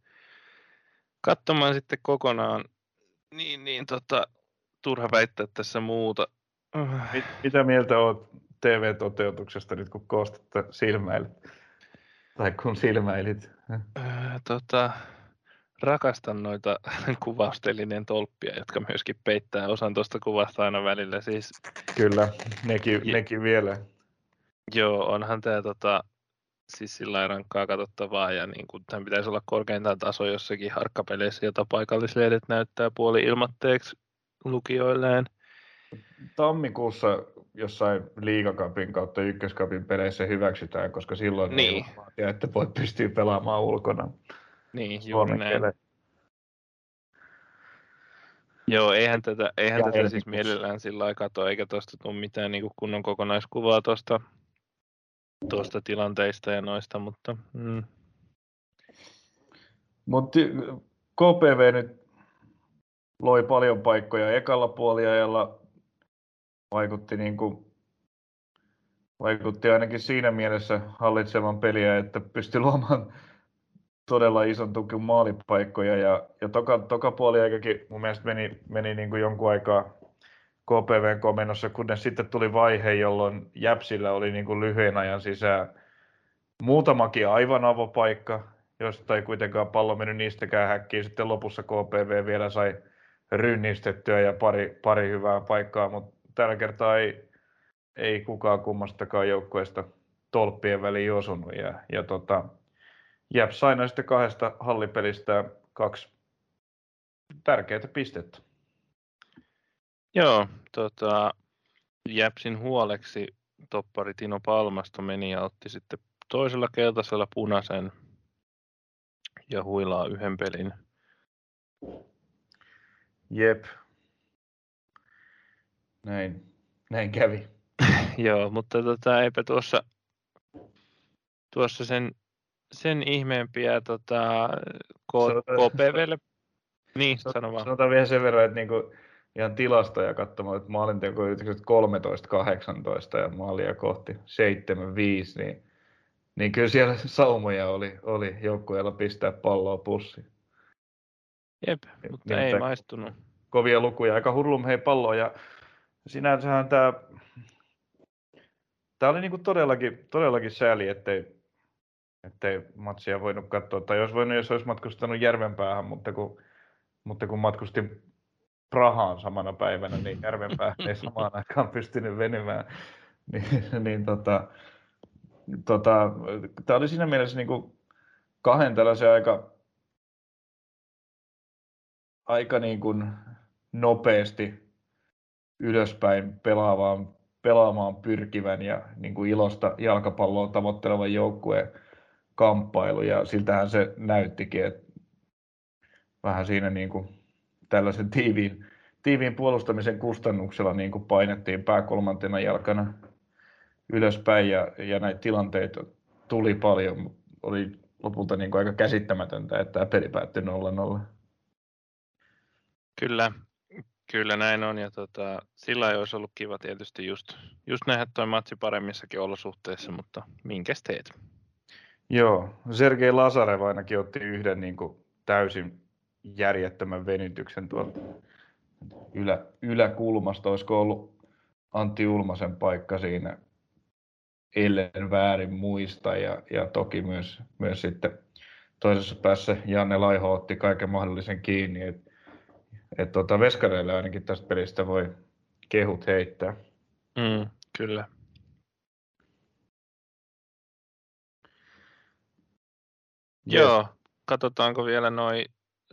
[SPEAKER 1] katsomaan sitten kokonaan. Niin, niin tota, turha väittää tässä muuta.
[SPEAKER 2] Mit, mitä mieltä olet TV-toteutuksesta nyt, kun koostetta silmäilit? Tai kun silmäilit?
[SPEAKER 1] Äh, tota, rakastan noita kuvaustelineen tolppia, jotka myöskin peittää osan tuosta kuvasta aina välillä. Siis,
[SPEAKER 2] Kyllä, nekin, ja, nekin vielä.
[SPEAKER 1] Joo, onhan tämä tota, siis sillä rankkaa katsottavaa ja niin kuin, tämän pitäisi olla korkeintaan taso jossakin harkkapeleissä, jota paikallislehdet näyttää puoli ilmatteeksi lukijoilleen.
[SPEAKER 2] Tammikuussa jossain liigakapin kautta ykköskapin peleissä hyväksytään, koska silloin
[SPEAKER 1] Niin.
[SPEAKER 2] ei että voi pystyä pelaamaan ulkona.
[SPEAKER 1] Niin, juuri näin. Joo, eihän tätä, eihän
[SPEAKER 2] Ja
[SPEAKER 1] tätä siis mielellään sillä lailla kato, eikä tuosta tule mitään niin kunnon kokonaiskuvaa tuosta tuosta tilanteista ja noista, mutta mm,
[SPEAKER 2] Mutta KPV nyt loi paljon paikkoja ekalla puoliajalla. Vaikutti, niin kuin, vaikutti ainakin siinä mielessä hallitsevan peliä, että pystyi luomaan todella ison tukun maalipaikkoja. Ja, ja toka, toka puoliaikakin mun mielestä meni, meni niin kuin jonkun aikaa KPVn komennossa, kunnes sitten tuli vaihe, jolloin Jäpsillä oli niin kuin lyhyen ajan sisään muutamakin aivan avopaikka, josta ei kuitenkaan pallo mennyt niistäkään häkkiin. Sitten lopussa KPV vielä sai rynnistettyä ja pari, pari hyvää paikkaa, mutta tällä kertaa ei, ei kukaan kummastakaan joukkueesta tolppien väliin osunut. Ja, ja tota, Jäp sai näistä kahdesta hallipelistä kaksi tärkeää pistettä.
[SPEAKER 1] joo, tota, Jäpsin huoleksi toppari Tino Palmasto meni ja otti sitten toisella keltaisella punaisen ja huilaa yhden pelin.
[SPEAKER 2] Jep. Näin, näin kävi.
[SPEAKER 1] Joo, mutta tota, eipä tuossa, tuossa sen, sen ihmeempiä tota, KPVlle. Niin, sano vaan.
[SPEAKER 2] Sanotaan vielä sen verran, että niinku ihan tilastoja katsomaan, että maalinteko yritykset 13-18 ja maalia kohti 7-5, niin, niin kyllä siellä saumoja oli, oli joukkueella pistää palloa pussiin.
[SPEAKER 1] Jep, mutta
[SPEAKER 2] Niin,
[SPEAKER 1] ei maistunut.
[SPEAKER 2] kovia lukuja, aika hurlum hei pallo ja sinänsähän tämä Tämä oli niinku todellakin, todellakin sääli, ettei, ettei matsia voinut katsoa. Tai jos voinut, jos olisi matkustanut Järvenpäähän, mutta kun, mutta kun matkusti Prahaan samana päivänä, niin Järvenpäähän ei samaan aikaan pystynyt venymään. Niin, niin tota, tota, tämä oli siinä mielessä niinku kahden tällaisen aika, aika niin kuin nopeasti ylöspäin pelaamaan, pelaamaan pyrkivän ja niin kuin ilosta jalkapalloa tavoittelevan joukkueen kamppailu ja siltähän se näyttikin, että vähän siinä niin kuin tällaisen tiiviin, tiiviin puolustamisen kustannuksella niin kuin painettiin pää kolmantena jalkana ylöspäin ja, ja näitä tilanteita tuli paljon, mutta oli lopulta niin kuin aika käsittämätöntä, että tämä peli päättyi 0-0.
[SPEAKER 1] Kyllä, kyllä näin on. Ja tota, sillä ei olisi ollut kiva tietysti just, just nähdä toi matsi paremmissakin olosuhteissa, mutta minkäs teet?
[SPEAKER 2] Joo, Sergei Lazarev ainakin otti yhden niin kuin täysin järjettömän venytyksen tuolta ylä, yläkulmasta. Olisiko ollut Antti Ulmasen paikka siinä, ellen väärin muista. Ja, ja toki myös, myös sitten toisessa päässä Janne Laiho otti kaiken mahdollisen kiinni. Et, et tota Veskareille ainakin tästä pelistä voi kehut heittää.
[SPEAKER 1] Mm, kyllä.
[SPEAKER 2] Yes.
[SPEAKER 1] Joo, katsotaanko vielä noin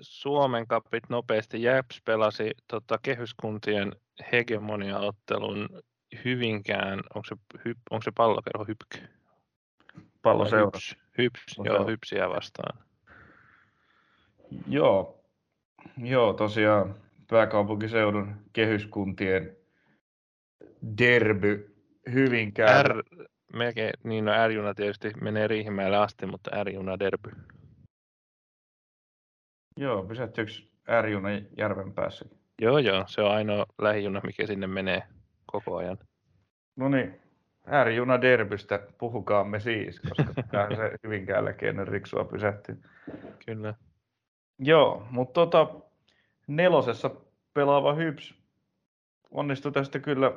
[SPEAKER 1] Suomen kapit nopeasti. Jäps pelasi tota, kehyskuntien hegemonia-ottelun Hyvinkään, onko se, hyp, onko se pallokerho hypky?
[SPEAKER 2] Pallo seura.
[SPEAKER 1] Hyps, hyps
[SPEAKER 2] Pallo
[SPEAKER 1] joo, hypsiä vastaan.
[SPEAKER 2] Joo, joo tosiaan pääkaupunkiseudun kehyskuntien derby Hyvinkään.
[SPEAKER 1] R, melkein, niin no R-juna tietysti menee Riihimäelle asti, mutta R-juna derby.
[SPEAKER 2] Joo, pysähtyykö R-juna järven päässä?
[SPEAKER 1] Joo, joo, se on ainoa lähijuna, mikä sinne menee koko ajan.
[SPEAKER 2] No niin, R-juna derbystä puhukaamme siis, koska tähän se Hyvinkäälläkin ennen riksua pysähtyy.
[SPEAKER 1] Kyllä.
[SPEAKER 2] Joo, mutta tota, nelosessa pelaava Hyps onnistui tästä kyllä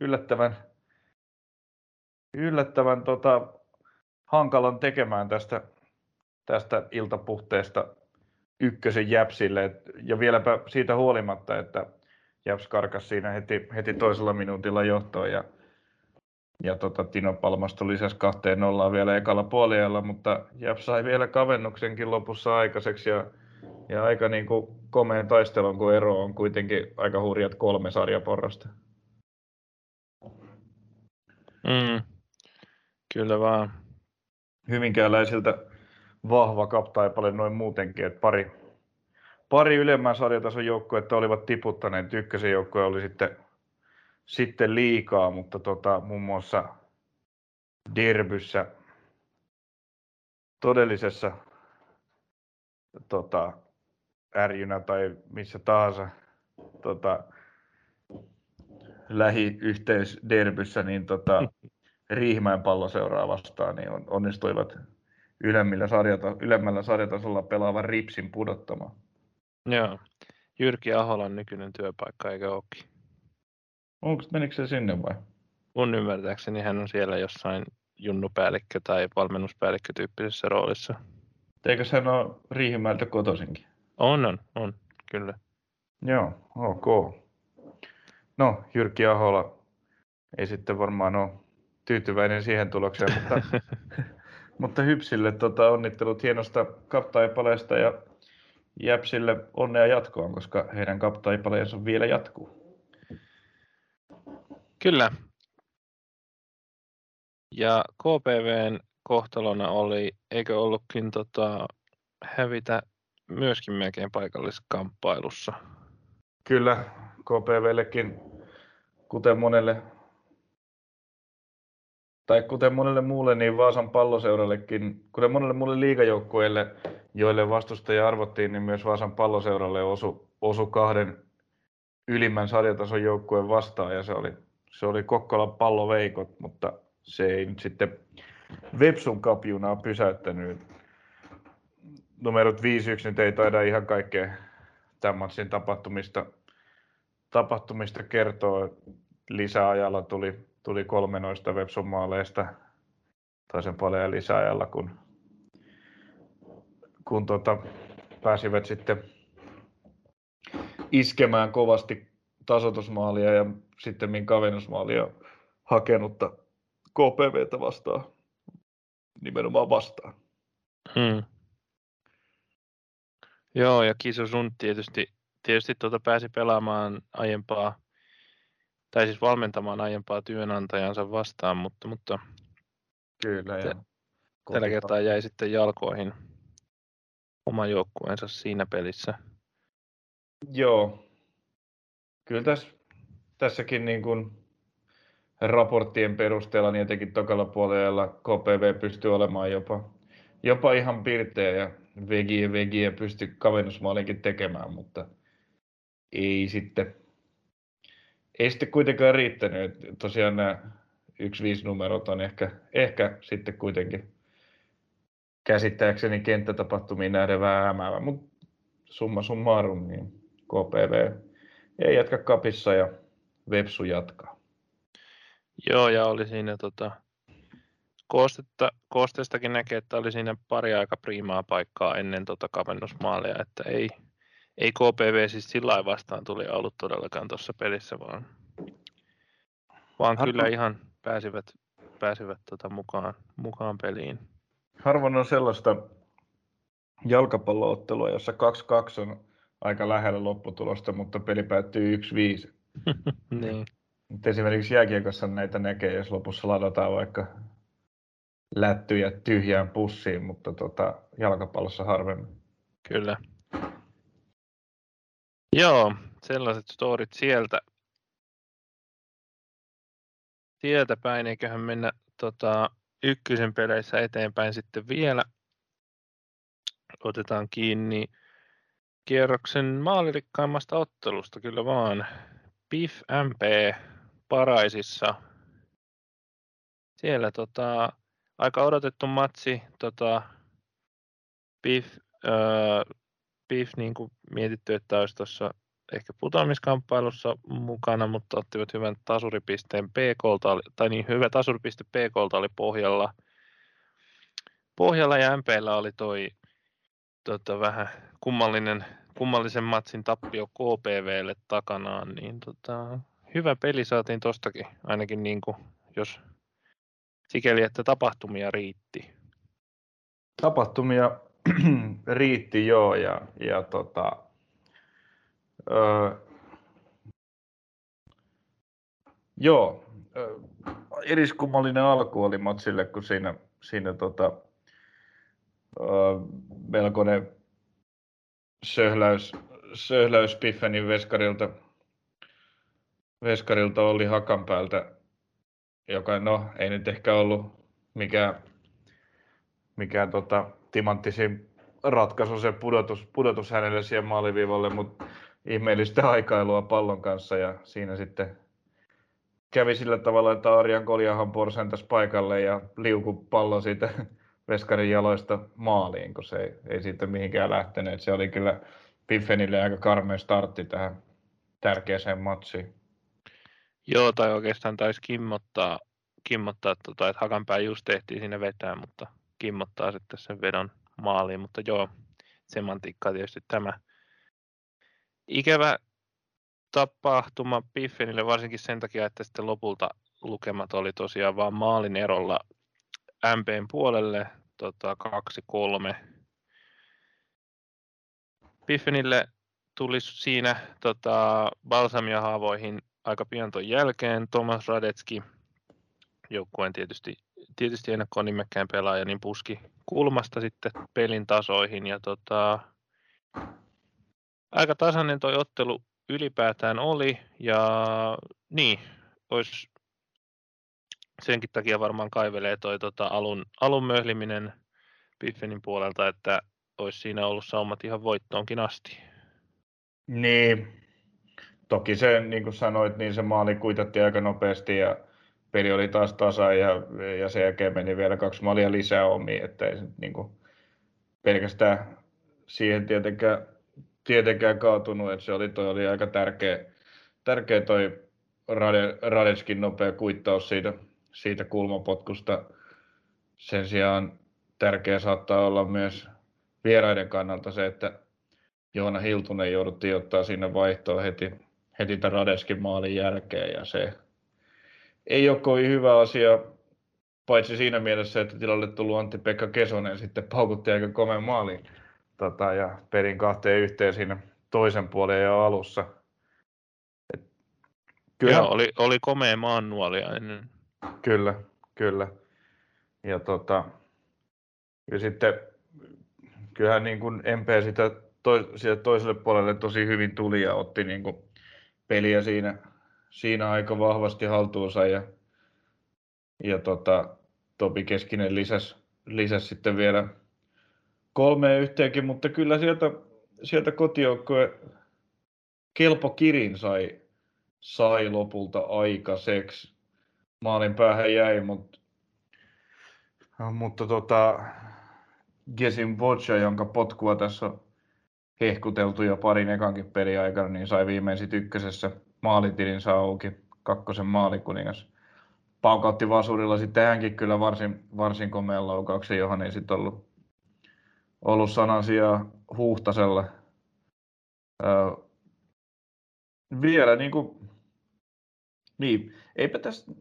[SPEAKER 2] yllättävän, yllättävän tota, hankalan tekemään tästä, tästä iltapuhteesta ykkösen Jäpsille. Ja vieläpä siitä huolimatta, että Jäps karkas siinä heti, heti toisella minuutilla johtoon ja, ja tota, Tino Palmasto lisäsi kahteen nollaan vielä ekalla puoliajalla, mutta Jäps sai vielä kavennuksenkin lopussa aikaiseksi ja ja aika niin kuin komeen taistelun, kun ero on kuitenkin aika hurjat kolme sarjaporrasta.
[SPEAKER 1] Mm. Kyllä vaan.
[SPEAKER 2] Hyvinkääläisiltä vahva kaptaipale noin muutenkin, että pari, pari ylemmän sarjatason joukkuetta olivat tiputtaneet. Ykkösen joukkue oli sitten, sitten liikaa, mutta tota, muun muassa Derbyssä todellisessa tota, ärjynä tai missä tahansa tota, lähiyhteisderbyssä, niin tota, Riihimäen palloseuraa vastaan, niin onnistuivat ylemmillä sarjata, ylemmällä sarjatasolla pelaavan ripsin pudottamaan.
[SPEAKER 1] Joo. Jyrki Aholan nykyinen työpaikka, eikä olekin.
[SPEAKER 2] Onko, menikö se sinne vai?
[SPEAKER 1] Mun ymmärtääkseni hän on siellä jossain junnupäällikkö tai valmennuspäällikkö tyyppisessä roolissa.
[SPEAKER 2] Eikö hän ole Riihimäeltä kotoisinkin?
[SPEAKER 1] On, on, on, kyllä.
[SPEAKER 2] Joo, ok. No, Jyrki Ahola ei sitten varmaan ole tyytyväinen siihen tulokseen, mutta, mutta Hypsille tota, onnittelut hienosta kaptaipaleesta ja Jäpsille onnea jatkoon, koska heidän kaptaipaleensa vielä jatkuu.
[SPEAKER 1] Kyllä. Ja KPVn kohtalona oli, eikö ollutkin tota, hävitä myöskin melkein paikalliskamppailussa?
[SPEAKER 2] Kyllä, KPVllekin, kuten monelle tai kuten monelle muulle, niin Vaasan palloseurallekin, kuten monelle muulle liigajoukkueelle, joille vastustaja arvottiin, niin myös Vaasan palloseuralle osu, osu kahden ylimmän sarjatason joukkueen vastaan, ja se oli, se oli Kokkolan palloveikot, mutta se ei nyt sitten Vepsun kapjunaa pysäyttänyt. Numerot 5-1 nyt ei taida ihan kaikkea tämän matsin tapahtumista, tapahtumista kertoa. Lisäajalla tuli tuli kolme noista Webson maaleista toisen paljon lisäajalla, kun, kun tota, pääsivät sitten iskemään kovasti tasotusmaalia ja sitten kavennusmaalia hakenutta KPVtä vastaan, nimenomaan vastaan.
[SPEAKER 1] Hmm. Joo, ja Kiso Sun tietysti, tietysti tuota pääsi pelaamaan aiempaa tai siis valmentamaan aiempaa työnantajansa vastaan, mutta, mutta
[SPEAKER 2] Kyllä, te,
[SPEAKER 1] tällä kertaa jäi sitten jalkoihin oma joukkueensa siinä pelissä.
[SPEAKER 2] Joo. Kyllä tässä, tässäkin niin kuin raporttien perusteella niin etenkin tokalla puolella KPV pystyy olemaan jopa, jopa ihan pirteä ja vegiä vegiä pysty kavennusmaalinkin tekemään, mutta ei sitten ei sitten kuitenkaan riittänyt. Tosiaan nämä 1-5 numerot on ehkä, ehkä sitten kuitenkin käsittääkseni kenttätapahtumiin nähden vähän hämäävä, mutta summa summarum, niin KPV ei jatka kapissa ja Vepsu jatkaa.
[SPEAKER 1] Joo, ja oli siinä tota, koostetta, koosteestakin näkee, että oli siinä pari aika priimaa paikkaa ennen tota kavennusmaalia, että ei, ei KPV siis sillä vastaan tuli ollut todellakaan tuossa pelissä, vaan, vaan Harvoin. kyllä ihan pääsivät, pääsivät tota mukaan, mukaan peliin.
[SPEAKER 2] Harvoin on sellaista jalkapalloottelua, jossa 2-2 on aika lähellä lopputulosta, mutta peli päättyy 1-5.
[SPEAKER 1] niin.
[SPEAKER 2] Nyt esimerkiksi jääkiekossa näitä näkee, jos lopussa ladataan vaikka lättyjä tyhjään pussiin, mutta tota, jalkapallossa harvemmin.
[SPEAKER 1] Kyllä. Joo, sellaiset storit sieltä. Sieltä päin, eiköhän mennä tota, ykkösen peleissä eteenpäin sitten vielä. Otetaan kiinni kierroksen maalirikkaimmasta ottelusta, kyllä vaan. PIF MP Paraisissa. Siellä tota, aika odotettu matsi. Tota, PIF öö, Beef niin kuin mietitty, että olisi tuossa ehkä putoamiskamppailussa mukana, mutta ottivat hyvän tasuripisteen PKlta, tai niin hyvä tasuripiste PKlta oli pohjalla. Pohjalla ja MPllä oli toi tota, vähän kummallinen, kummallisen matsin tappio KPVlle takanaan, niin tota, hyvä peli saatiin tostakin, ainakin niin kuin, jos sikäli, että tapahtumia riitti.
[SPEAKER 2] Tapahtumia riitti joo ja, ja tota, öö, joo, öö, eriskummallinen alku oli matsille, kun siinä, siinä tota, uh, melkoinen söhläys, söhläys Piffenin veskarilta, veskarilta oli hakan päältä, joka no ei nyt ehkä ollut mikään, mikään tota, timanttisin ratkaisu se pudotus, pudotus hänelle siihen maaliviivalle, mutta ihmeellistä aikailua pallon kanssa ja siinä sitten kävi sillä tavalla, että Arjan Koljahan porsentas paikalle ja liuku pallo siitä veskarin jaloista maaliin, kun se ei, ei siitä mihinkään lähtenyt. Se oli kyllä Piffenille aika karmea startti tähän tärkeäseen matsiin.
[SPEAKER 1] Joo, tai oikeastaan taisi kimmottaa, kimmottaa tota, että Hakanpää just tehtiin sinne vetää, mutta kimmottaa sitten sen vedon maaliin. Mutta joo, semantiikkaa tietysti tämä. Ikävä tapahtuma Piffenille varsinkin sen takia, että sitten lopulta lukemat oli tosiaan vain maalin erolla MPn puolelle tota, 2-3. Piffenille tuli siinä tota, balsamia haavoihin aika pian ton jälkeen. Thomas Radetski, joukkueen tietysti, tietysti ennakkoon nimekkään pelaaja, niin puski kulmasta sitten pelin tasoihin. Ja tota, aika tasainen toi ottelu ylipäätään oli. Ja niin, olisi senkin takia varmaan kaivelee toi tota alun, alun möhliminen Piffenin puolelta, että olisi siinä ollut saumat ihan voittoonkin asti.
[SPEAKER 2] Niin, toki se, niin kuin sanoit, niin se maali kuitattiin aika nopeasti ja peli oli taas tasa ja, ja sen jälkeen meni vielä kaksi maalia lisää omiin, että ei se niin kuin, pelkästään siihen tietenkään, tietenkään kaatunut, että se oli, toi oli aika tärkeä, tärkeä toi Rade, Radeskin nopea kuittaus siitä, siitä kulmapotkusta. Sen sijaan tärkeä saattaa olla myös vieraiden kannalta se, että Joona Hiltunen jouduttiin ottaa sinne vaihtoon heti, heti tämän Radeskin maalin jälkeen ja se ei ole kovin hyvä asia, paitsi siinä mielessä, että tilalle tullut Antti-Pekka Kesonen sitten paukutti aika komeen maaliin tota, ja perin kahteen yhteen siinä toisen puolen jo alussa.
[SPEAKER 1] Et, kyllä, Joo, oli, oli komea maannuolia ennen.
[SPEAKER 2] Kyllä, kyllä. Ja, tota, ja sitten kyllähän niin kuin MP sitä to, sieltä toiselle puolelle tosi hyvin tuli ja otti niin kuin peliä siinä, siinä aika vahvasti haltuunsa ja, ja tota, Topi Keskinen lisäsi lisäs sitten vielä kolme yhteenkin, mutta kyllä sieltä, sieltä kotijoukkue Kelpo Kirin sai, sai lopulta aikaiseksi. Maalin päähän jäi, mutta, mutta tota, Gesin Boccia, jonka potkua tässä on hehkuteltu jo parin ekankin peli aikana, niin sai viimein sitten ykkösessä maalitilinsä auki, kakkosen maalikuningas. Paukautti vasurilla sitten hänkin kyllä varsin, varsin komean laukauksen, johon ei sitten ollut, ollut sanasia huhtasella. Öö, vielä niin kuin, niin, eipä tässä,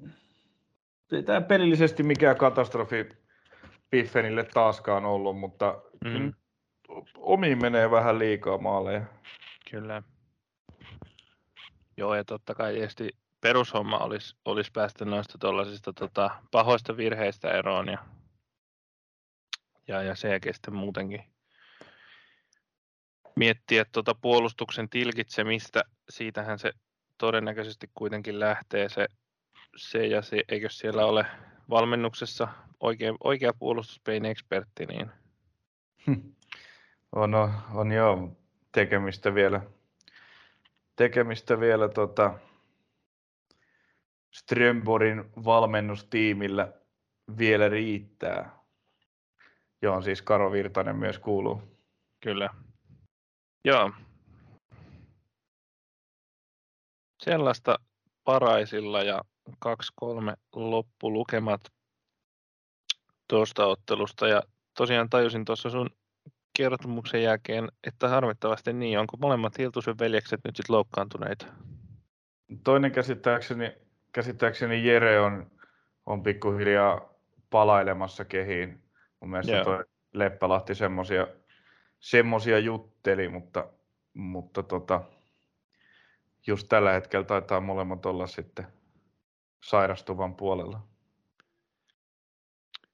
[SPEAKER 2] ei tämä pelillisesti mikään katastrofi Piffenille taaskaan ollut, mutta mm omiin menee vähän liikaa maaleja.
[SPEAKER 1] Kyllä. Joo, ja totta kai tietysti perushomma olisi, olisi päästä noista tuollaisista tota, pahoista virheistä eroon ja, ja, ja sen jälkeen sitten muutenkin miettiä tuota puolustuksen tilkitsemistä. Siitähän se todennäköisesti kuitenkin lähtee se, se ja se, eikö siellä ole valmennuksessa oikea, oikea puolustuspein ekspertti, niin
[SPEAKER 2] on, on joo tekemistä vielä, tekemistä vielä tota, Strömborin valmennustiimillä vielä riittää, johon siis Karo Virtanen myös kuuluu.
[SPEAKER 1] Kyllä. Joo. Sellaista paraisilla ja 2-3 loppulukemat tuosta ottelusta. Ja tosiaan tajusin tuossa sun kertomuksen jälkeen, että harmittavasti niin, onko molemmat Hiltusen veljekset nyt sitten loukkaantuneita?
[SPEAKER 2] Toinen käsittääkseni, käsittääkseni Jere on, on pikkuhiljaa palailemassa kehiin. Mun mielestä Joo. toi Leppälahti semmosia, semmosia jutteli, mutta, mutta tota, just tällä hetkellä taitaa molemmat olla sitten sairastuvan puolella.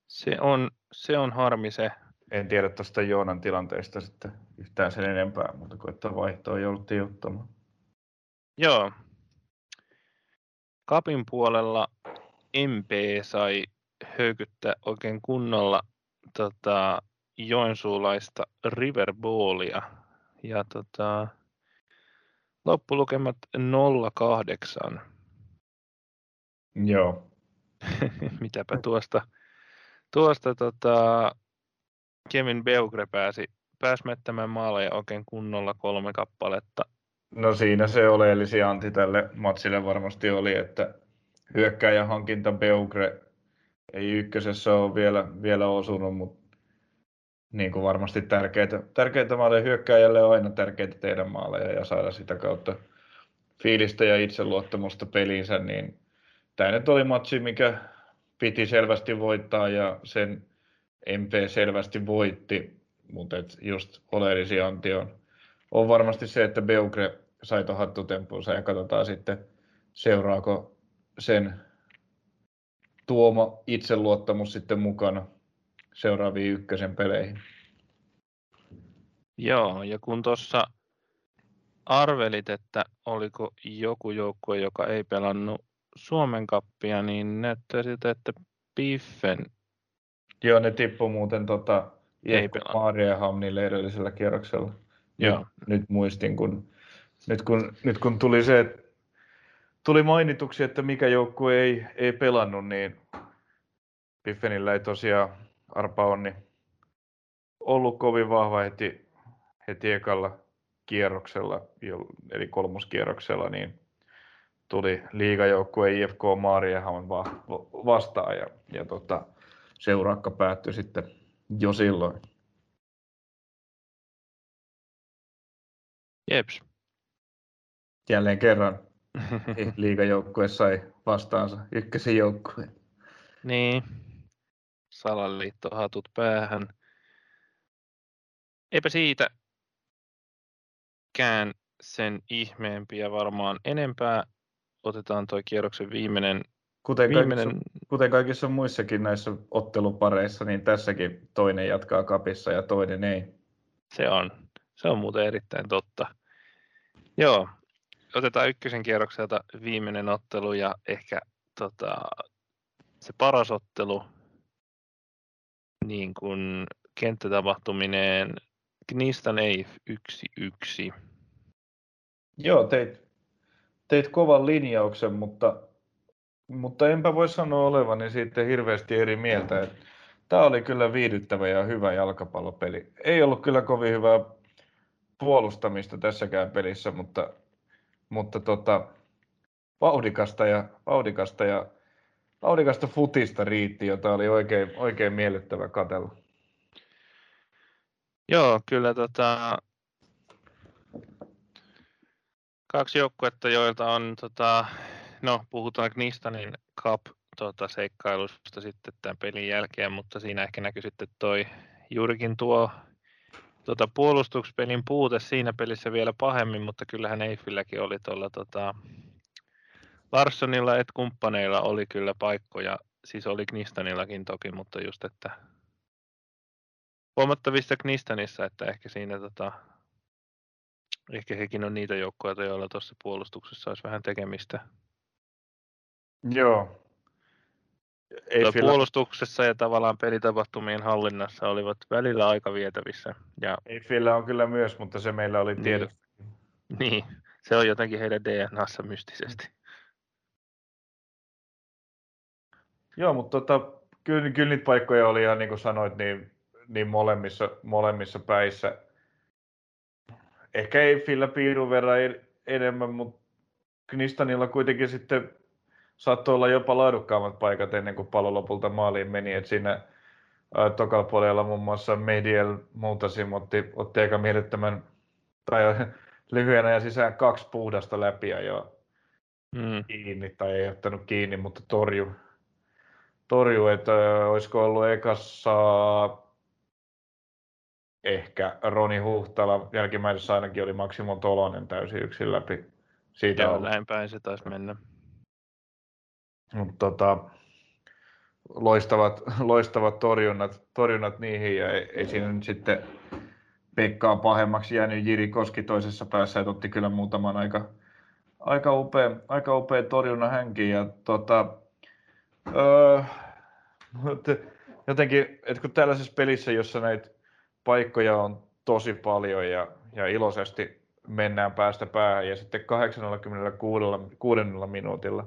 [SPEAKER 1] Se on, se on harmi se.
[SPEAKER 2] En tiedä tuosta Joonan tilanteesta sitten yhtään sen enempää, mutta kun että vaihtoa jouduttiin ottamaan.
[SPEAKER 1] Joo. Kapin puolella MP sai höykyttää oikein kunnolla tota, joensuulaista Riverballia. Ja tota, loppulukemat 08.
[SPEAKER 2] Joo.
[SPEAKER 1] Mitäpä tuosta, tuosta tota, Kevin Beugre pääsi, pääsi mettämään maaleja oikein kunnolla kolme kappaletta.
[SPEAKER 2] No siinä se oleellisi anti tälle matsille varmasti oli, että hyökkäjän hankinta Beugre ei ykkösessä ole vielä, vielä osunut, mutta niin kuin varmasti tärkeitä, tärkeitä maaleja hyökkäjälle on aina tärkeitä teidän maaleja ja saada sitä kautta fiilistä ja itseluottamusta peliinsä, niin tämä nyt oli matsi, mikä piti selvästi voittaa ja sen MP selvästi voitti, mutta et just oleellisi anti on, on varmasti se, että Beugre sai tuon hattutempunsa ja katsotaan sitten seuraako sen tuoma itseluottamus sitten mukana seuraaviin ykkösen peleihin.
[SPEAKER 1] Joo, ja kun tuossa arvelit, että oliko joku joukkue, joka ei pelannut Suomen kappia, niin näyttää siltä, että Biffen
[SPEAKER 2] Joo, ne tippu muuten tota, Maariahamnille edellisellä kierroksella. Joo. Nyt, nyt muistin, kun, nyt kun, nyt kun tuli se, että tuli mainituksi, että mikä joukkue ei, ei pelannut, niin Biffenillä ei tosiaan Arpa Onni ollut kovin vahva heti, heti ekalla kierroksella, eli kolmoskierroksella, niin tuli liigajoukkue IFK Maariahan vastaan ja, ja tota, seurakka päättyi sitten jo silloin.
[SPEAKER 1] Jeps.
[SPEAKER 2] Jälleen kerran liigajoukkue sai vastaansa ykkösen joukkueen.
[SPEAKER 1] Niin, salaliittohatut päähän. Eipä siitä kään sen ihmeempiä varmaan enempää. Otetaan tuo kierroksen viimeinen
[SPEAKER 2] Kuten, viimeinen... kaikissa, kuten kaikissa muissakin näissä ottelupareissa, niin tässäkin toinen jatkaa kapissa ja toinen ei.
[SPEAKER 1] Se on. Se on muuten erittäin totta. Joo, otetaan ykkösen kierrokselta viimeinen ottelu ja ehkä tota, se paras ottelu, niin kuin kenttätapahtuminen Knistan Eif 1-1.
[SPEAKER 2] Joo, teit, teit kovan linjauksen, mutta, mutta enpä voi sanoa olevani siitä hirveästi eri mieltä. Tämä oli kyllä viihdyttävä ja hyvä jalkapallopeli. Ei ollut kyllä kovin hyvää puolustamista tässäkään pelissä, mutta, mutta tota, vauhdikasta ja, vauhdikasta ja vauhdikasta futista riitti, jota oli oikein, oikein miellyttävä katella.
[SPEAKER 1] Joo, kyllä tota, kaksi joukkuetta, joilta on, tota, no puhutaan Knistanin Cup tota, seikkailusta sitten tämän pelin jälkeen, mutta siinä ehkä näkyy sitten toi juurikin tuo tota, puolustuspelin puute siinä pelissä vielä pahemmin, mutta kyllähän Eiffilläkin oli tuolla tota, Larssonilla et kumppaneilla oli kyllä paikkoja, siis oli Knistanillakin toki, mutta just että huomattavissa Knistanissa, että ehkä siinä tota, ehkä hekin on niitä joukkoja, joilla tuossa puolustuksessa olisi vähän tekemistä.
[SPEAKER 2] Joo.
[SPEAKER 1] Ei puolustuksessa ja tavallaan pelitapahtumien hallinnassa olivat välillä aika vietävissä. Ja...
[SPEAKER 2] Eiffillä on kyllä myös, mutta se meillä oli niin. tiedossa.
[SPEAKER 1] Niin. niin, se on jotenkin heidän DNAssa mystisesti.
[SPEAKER 2] Joo, mutta tota, kyllä, kyllä niitä paikkoja oli ihan niin kuin sanoit, niin, niin molemmissa, molemmissa päissä. Ehkä Eiffillä piirun verran enemmän, mutta Knistanilla kuitenkin sitten saattoi olla jopa laadukkaammat paikat ennen kuin pallo lopulta maaliin meni. Et siinä tokalla puolella muun muassa Mediel muutasim otti, otti aika mielettömän tai lyhyenä ja sisään kaksi puhdasta läpi jo mm. kiinni, tai ei ottanut kiinni, mutta torju, torju että olisiko ollut ekassa ehkä Roni Huhtala, jälkimmäisessä ainakin oli Maksimo Tolonen täysin yksin läpi.
[SPEAKER 1] Siitä Joo, on... näin päin se taisi mennä.
[SPEAKER 2] Mutta tota, loistavat, loistavat torjunnat, torjunnat niihin ja ei, ei siinä nyt sitten Pekkaa pahemmaksi jäänyt Jiri Koski toisessa päässä, että otti kyllä muutaman aika, aika, upea, aika upea torjunnan hänkin. Ja tota, öö, jotenkin, että kun tällaisessa pelissä, jossa näitä paikkoja on tosi paljon ja, ja iloisesti mennään päästä päähän ja sitten 86 minuutilla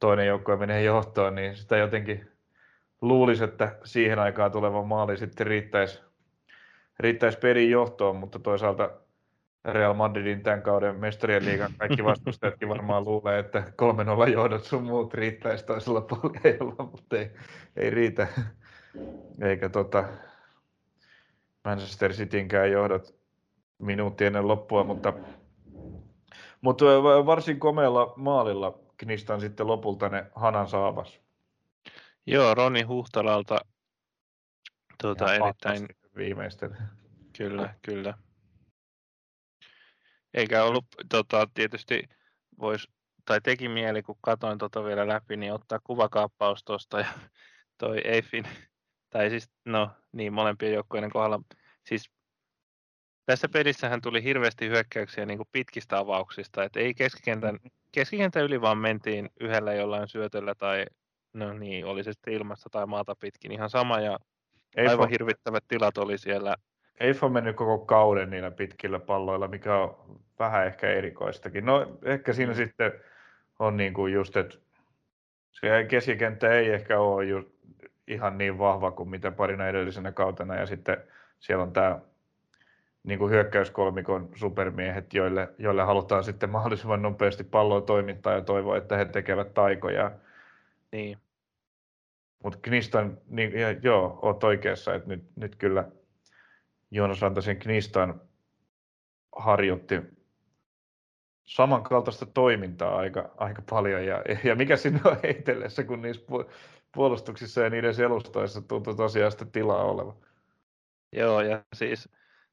[SPEAKER 2] toinen joukkue menee johtoon, niin sitä jotenkin luulisi, että siihen aikaan tuleva maali sitten riittäisi, riittäisi pelin johtoon, mutta toisaalta Real Madridin tämän kauden mestarien liigan kaikki vastustajatkin varmaan luulee, että 3-0 johdot sun muut riittäisi toisella puolella, mutta ei, ei riitä. Eikä tota, Manchester Citynkään johdot minuutti ennen loppua, mutta, mutta varsin komealla maalilla Knistan sitten lopulta ne Hanan saavas.
[SPEAKER 1] Joo, Roni Huhtalalta tuota, erittäin...
[SPEAKER 2] Viimeisten.
[SPEAKER 1] Kyllä, kyllä. Eikä ollut tota, tietysti vois, tai teki mieli, kun katoin tota vielä läpi, niin ottaa kuvakaappaus tuosta ja toi Eiffin, tai siis no niin molempien joukkueiden kohdalla. Siis tässä pelissähän tuli hirveästi hyökkäyksiä niin kuin pitkistä avauksista, että ei keskikentän, mm-hmm. Keskikentän yli vaan mentiin yhdellä jollain syötöllä tai no niin, oli se sitten ilmasta tai maata pitkin ihan sama ja Eifo, aivan hirvittävät tilat oli siellä.
[SPEAKER 2] Eifo on mennyt koko kauden niillä pitkillä palloilla, mikä on vähän ehkä erikoistakin. No ehkä siinä mm. sitten on niin kuin just, että se keskikenttä ei ehkä ole just ihan niin vahva kuin mitä parina edellisenä kautena ja sitten siellä on tämä niin kuin hyökkäyskolmikon supermiehet, joille, joille halutaan sitten mahdollisimman nopeasti palloa toimittaa ja toivoa, että he tekevät taikoja.
[SPEAKER 1] Niin.
[SPEAKER 2] Mutta Knistan, niin, ja, joo, oot oikeassa, että nyt, nyt kyllä Joonas Rantasen Knistan harjoitti samankaltaista toimintaa aika, aika paljon. Ja, ja mikä sinne on heitellessä, kun niissä puolustuksissa ja niiden selustoissa tuntuu tosiaan sitä tilaa olevan.
[SPEAKER 1] Joo, ja siis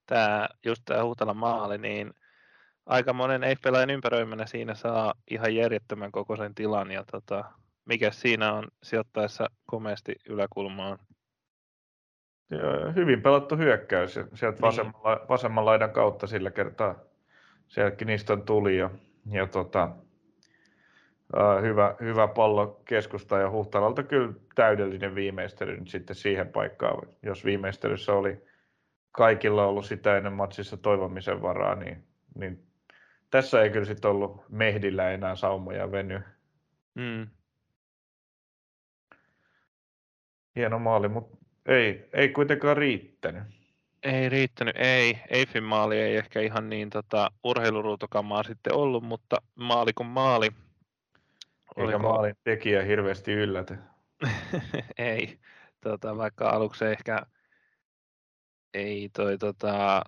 [SPEAKER 1] tämä, just tämä Huutalan maali, niin aika monen Eiffelain ympäröimänä siinä saa ihan järjettömän kokoisen tilan ja tota, mikä siinä on sijoittaessa komeasti yläkulmaan.
[SPEAKER 2] Ja hyvin pelattu hyökkäys sieltä niin. vasemman, vasemman laidan kautta sillä kertaa sieltäkin niistä tuli ja, ja tota, Uh, hyvä, hyvä pallo keskusta ja Huhtalalta kyllä täydellinen viimeistely nyt sitten siihen paikkaan. Jos viimeistelyssä oli kaikilla ollut sitä ennen matsissa toivomisen varaa, niin, niin tässä ei kyllä sitten ollut Mehdillä enää saumoja veny. Mm. Hieno maali, mutta ei, ei kuitenkaan riittänyt.
[SPEAKER 1] Ei riittänyt, ei. Eiffin maali ei ehkä ihan niin tota, urheiluruutokamaa sitten ollut, mutta maali kuin maali.
[SPEAKER 2] Eikä Oliko... maalin tekijä hirveästi yllätä.
[SPEAKER 1] ei, tota, vaikka aluksi ehkä ei toi tota,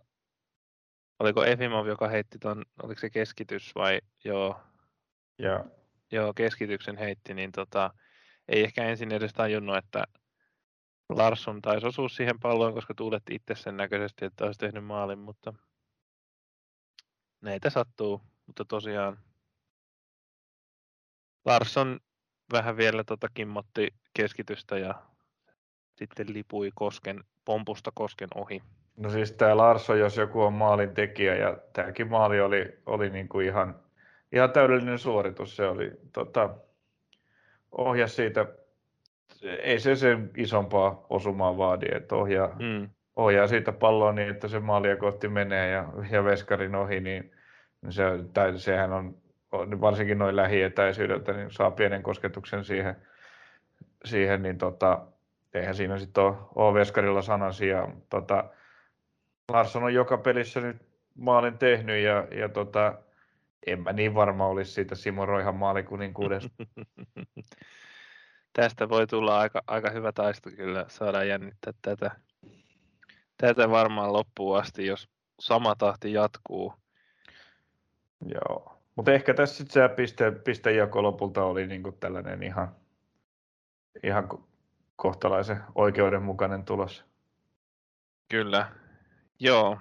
[SPEAKER 1] oliko Efimov, joka heitti ton, oliko se keskitys vai? Joo,
[SPEAKER 2] yeah.
[SPEAKER 1] joo keskityksen heitti, niin tota, ei ehkä ensin edes tajunnut, että Larsson taisi osua siihen palloon, koska tuuletti itse sen näköisesti, että olisi tehnyt maalin, mutta näitä sattuu, mutta tosiaan. Larsson vähän vielä tota kimmotti keskitystä ja sitten lipui Kosken, pompusta Kosken ohi.
[SPEAKER 2] No siis tämä Larsson, jos joku on maalin tekijä, ja tämäkin maali oli, oli niin kuin ihan, ihan täydellinen suoritus. Se oli tota, ohja siitä, ei se sen isompaa osumaa vaadi, että ohjaa, mm. ohjaa siitä palloa niin, että se maalia kohti menee ja, ja veskarin ohi, niin se, tai sehän on varsinkin noin lähietäisyydeltä, niin saa pienen kosketuksen siihen, siihen niin tota, eihän siinä sitten ole, ole veskarilla sanan sijaan. Tota, Larsson on joka pelissä nyt maalin tehnyt ja, ja tota, en mä niin varma olisi siitä Simo Roihan maalikuninkuudesta.
[SPEAKER 1] Tästä voi tulla aika, aika hyvä taisto kyllä, saadaan jännittää tätä, tätä varmaan loppuun asti, jos sama tahti jatkuu.
[SPEAKER 2] Joo, mutta ehkä tässä sitten se piste, pistejako lopulta oli niinku tällainen ihan, ihan kohtalaisen oikeudenmukainen tulos.
[SPEAKER 1] Kyllä, joo.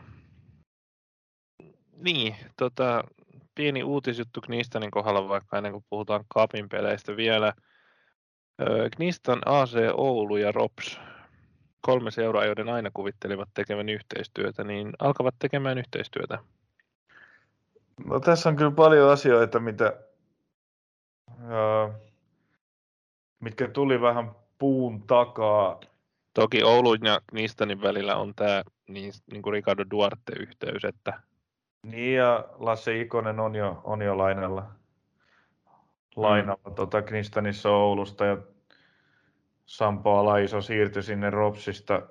[SPEAKER 1] Niin, tota, pieni uutisjuttu Knistanin kohdalla, vaikka ennen kuin puhutaan Kapin peleistä vielä. Knistan, AC Oulu ja Rops, kolme seuraa, joiden aina kuvittelivat tekevän yhteistyötä, niin alkavat tekemään yhteistyötä.
[SPEAKER 2] No tässä on kyllä paljon asioita, mitä, uh, mitkä tuli vähän puun takaa.
[SPEAKER 1] Toki Oulun ja Knistanin välillä on tämä niin, niin kuin Ricardo Duarte-yhteys, että...
[SPEAKER 2] Niin ja Lasse Ikonen on jo, on jo lainalla, lainalla mm. tota Knistanissa Oulusta ja Sampo Alaiso siirtyi sinne Ropsista.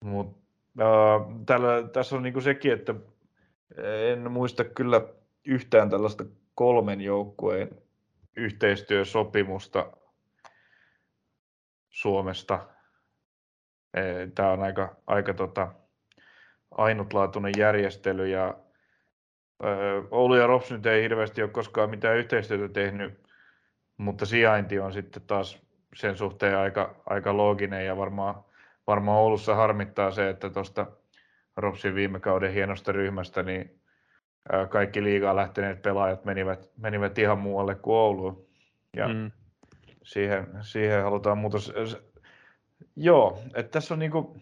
[SPEAKER 2] Mut, äh, tällä, tässä on niinku sekin, että en muista kyllä yhtään tällaista kolmen joukkueen yhteistyösopimusta Suomesta. Tämä on aika, aika tota, ainutlaatuinen järjestely ja Oulu ja Rops nyt ei hirveästi ole koskaan mitään yhteistyötä tehnyt, mutta sijainti on sitten taas sen suhteen aika, aika looginen ja varmaan, varmaan Oulussa harmittaa se, että tuosta Ropsin viime kauden hienosta ryhmästä, niin kaikki liigaa lähteneet pelaajat menivät, menivät ihan muualle kuin Ouluun. Ja mm. Siihen, siihen halutaan muutos. Joo, että tässä on niinku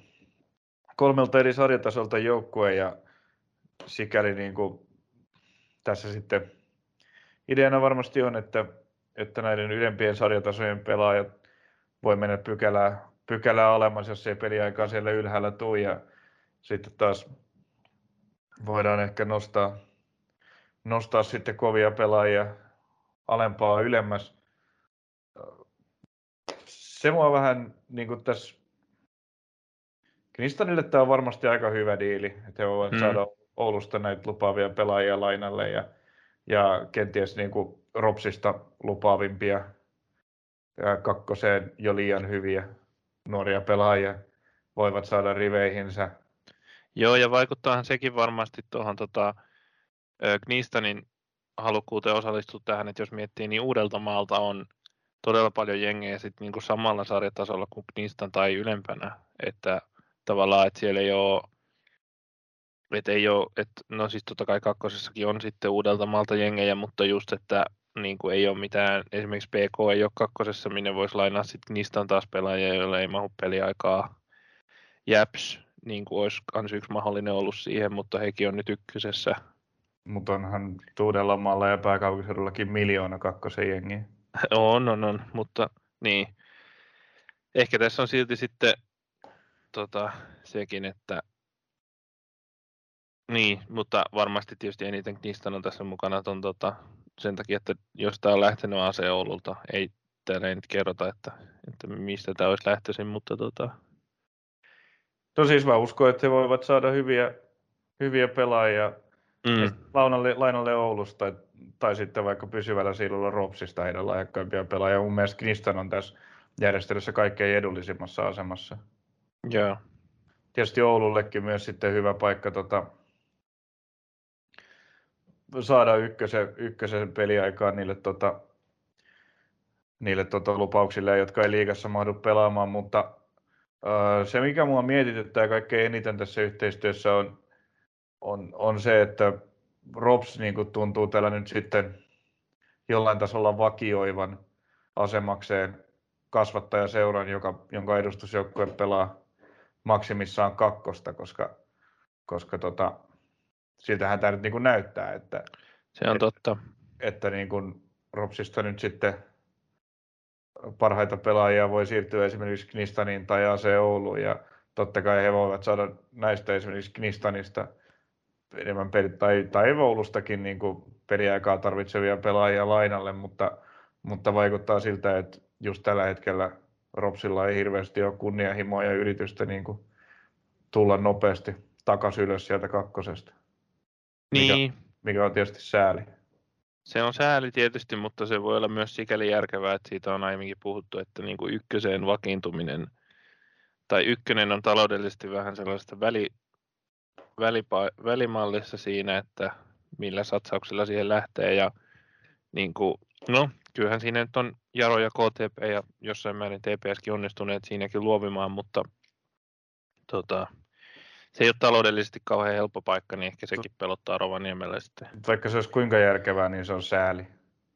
[SPEAKER 2] kolmelta eri sarjatasolta joukkue ja sikäli niinku tässä sitten ideana varmasti on, että, että näiden ylempien sarjatasojen pelaajat voi mennä pykälää, pykälää alemmas, jos ei peliaikaa siellä ylhäällä tule ja sitten taas voidaan ehkä nostaa, nostaa sitten kovia pelaajia alempaa ylemmäs. Se mua vähän niin kuin tässä Knistanille tämä on varmasti aika hyvä diili, että he voivat hmm. saada Oulusta näitä lupaavia pelaajia lainalle ja, ja kenties niin kuin Ropsista lupaavimpia ja kakkoseen jo liian hyviä nuoria pelaajia voivat saada riveihinsä.
[SPEAKER 1] Joo, ja vaikuttaahan sekin varmasti tuohon tota, Knistanin halukkuuteen osallistua tähän, että jos miettii, niin uudelta maalta on todella paljon jengejä sit niin kuin samalla sarjatasolla kuin Knistan tai ylempänä, että tavallaan, että siellä ei ole että ei ole, että no siis totta kai kakkosessakin on sitten uudelta maalta jengejä, mutta just, että niin kuin ei ole mitään, esimerkiksi PK ei ole kakkosessa, minne voisi lainaa sitten, niistä on taas pelaajia, joille ei mahu peliaikaa. Japs, niin kuin olisi kans yksi mahdollinen ollut siihen, mutta hekin on nyt ykkösessä.
[SPEAKER 2] Mutta onhan Tuudellamalla ja pääkaupunkiseudullakin miljoona kakkosen jengi.
[SPEAKER 1] on, on, on, mutta niin. Ehkä tässä on silti sitten tota, sekin, että niin, mutta varmasti tietysti eniten niistä on tässä mukana ton, tota, sen takia, että jos tämä on lähtenyt AC Oululta, ei täällä ei nyt kerrota, että, että mistä tämä olisi lähtöisin, mutta tota...
[SPEAKER 2] No siis mä uskon, että he voivat saada hyviä, hyviä pelaajia mm. Launalle, Lainalle Oulusta tai, tai sitten vaikka pysyvällä siilulla Ropsista heidän lahjakkaimpia pelaajia. Mun mielestä Knistan on tässä järjestelyssä kaikkein edullisimmassa asemassa.
[SPEAKER 1] Joo.
[SPEAKER 2] Tietysti Oulullekin myös sitten hyvä paikka tota, saada ykkösen, ykkösen peliaikaan niille, tota, niille tota, lupauksille, jotka ei liigassa mahdu pelaamaan, mutta uh, se mikä mua mietityttää kaikkein eniten tässä yhteistyössä on, on, on se, että Rops niin kuin tuntuu tällä nyt sitten jollain tasolla vakioivan asemakseen kasvattajaseuran, joka, jonka edustusjoukkue pelaa maksimissaan kakkosta, koska, koska tota, siltähän tämä nyt niin kuin näyttää, että,
[SPEAKER 1] se on
[SPEAKER 2] että,
[SPEAKER 1] totta.
[SPEAKER 2] että niin kuin Ropsista nyt sitten parhaita pelaajia voi siirtyä esimerkiksi Knistaniin tai AC Ouluun ja totta kai he voivat saada näistä esimerkiksi Knistanista enemmän peli, tai, tai Oulustakin niin kuin peliaikaa tarvitsevia pelaajia lainalle, mutta, mutta vaikuttaa siltä, että just tällä hetkellä Ropsilla ei hirveästi ole kunnianhimoa ja yritystä niin kuin tulla nopeasti takaisin ylös sieltä kakkosesta.
[SPEAKER 1] Niin.
[SPEAKER 2] Mikä, mikä on tietysti sääli.
[SPEAKER 1] Se on sääli tietysti, mutta se voi olla myös sikäli järkevää, että siitä on aiemminkin puhuttu, että niin kuin ykköseen vakiintuminen, tai ykkönen on taloudellisesti vähän sellaista väli, välipa, välimallissa siinä, että millä satsauksilla siihen lähtee, ja niin kuin, no, kyllähän siinä nyt on Jaro ja KTP ja jossain määrin TPSkin onnistuneet siinäkin luovimaan, mutta tota, se ei ole taloudellisesti kauhean helppo paikka, niin ehkä sekin pelottaa Rovaniemellä sitten.
[SPEAKER 2] Vaikka se olisi kuinka järkevää, niin se on sääli.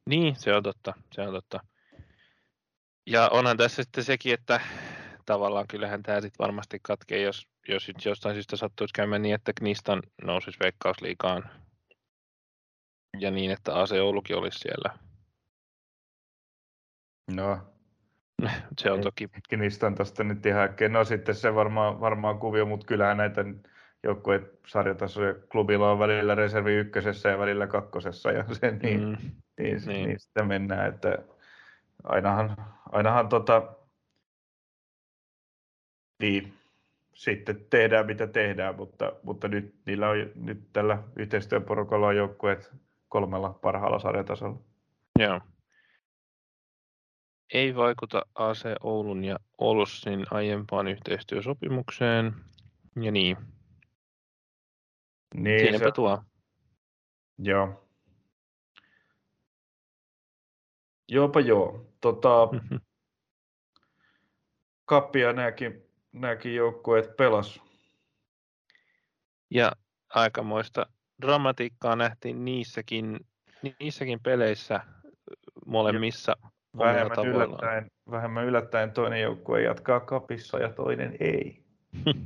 [SPEAKER 1] Niin, se on totta. Se on totta. Ja onhan tässä sitten sekin, että tavallaan kyllähän tämä sitten varmasti katkee, jos, jos sit jostain syystä sattuisi käymään niin, että Knistan nousisi veikkausliikaan ja niin, että AC Oulukin olisi siellä.
[SPEAKER 2] No,
[SPEAKER 1] se on toki...
[SPEAKER 2] Knistan tästä nyt ihan äkkiä. No sitten se varmaan, varmaan kuvio, mutta kyllähän näitä joukkueet sarjatasoja klubilla on välillä reservi ykkösessä ja välillä kakkosessa ja se, niin, mm, niin, niin. niin, sitten mennään, että ainahan, ainahan tota, niin, sitten tehdään mitä tehdään, mutta, mutta nyt niillä on nyt tällä yhteistyöporukalla on joukkueet kolmella parhaalla sarjatasolla.
[SPEAKER 1] Joo. Ei vaikuta AC Oulun ja Olssin aiempaan yhteistyösopimukseen. Ja niin.
[SPEAKER 2] niin
[SPEAKER 1] Siinäpä se... tuo.
[SPEAKER 2] Joo. Joopa joo. Tota, mm-hmm. kappia nämäkin, nämäkin joukkueet pelas.
[SPEAKER 1] Ja aikamoista dramatiikkaa nähtiin niissäkin, niissäkin peleissä molemmissa
[SPEAKER 2] vähemmän yllättäen, vähemmän yllättäen toinen joukkue jatkaa kapissa ja toinen ei.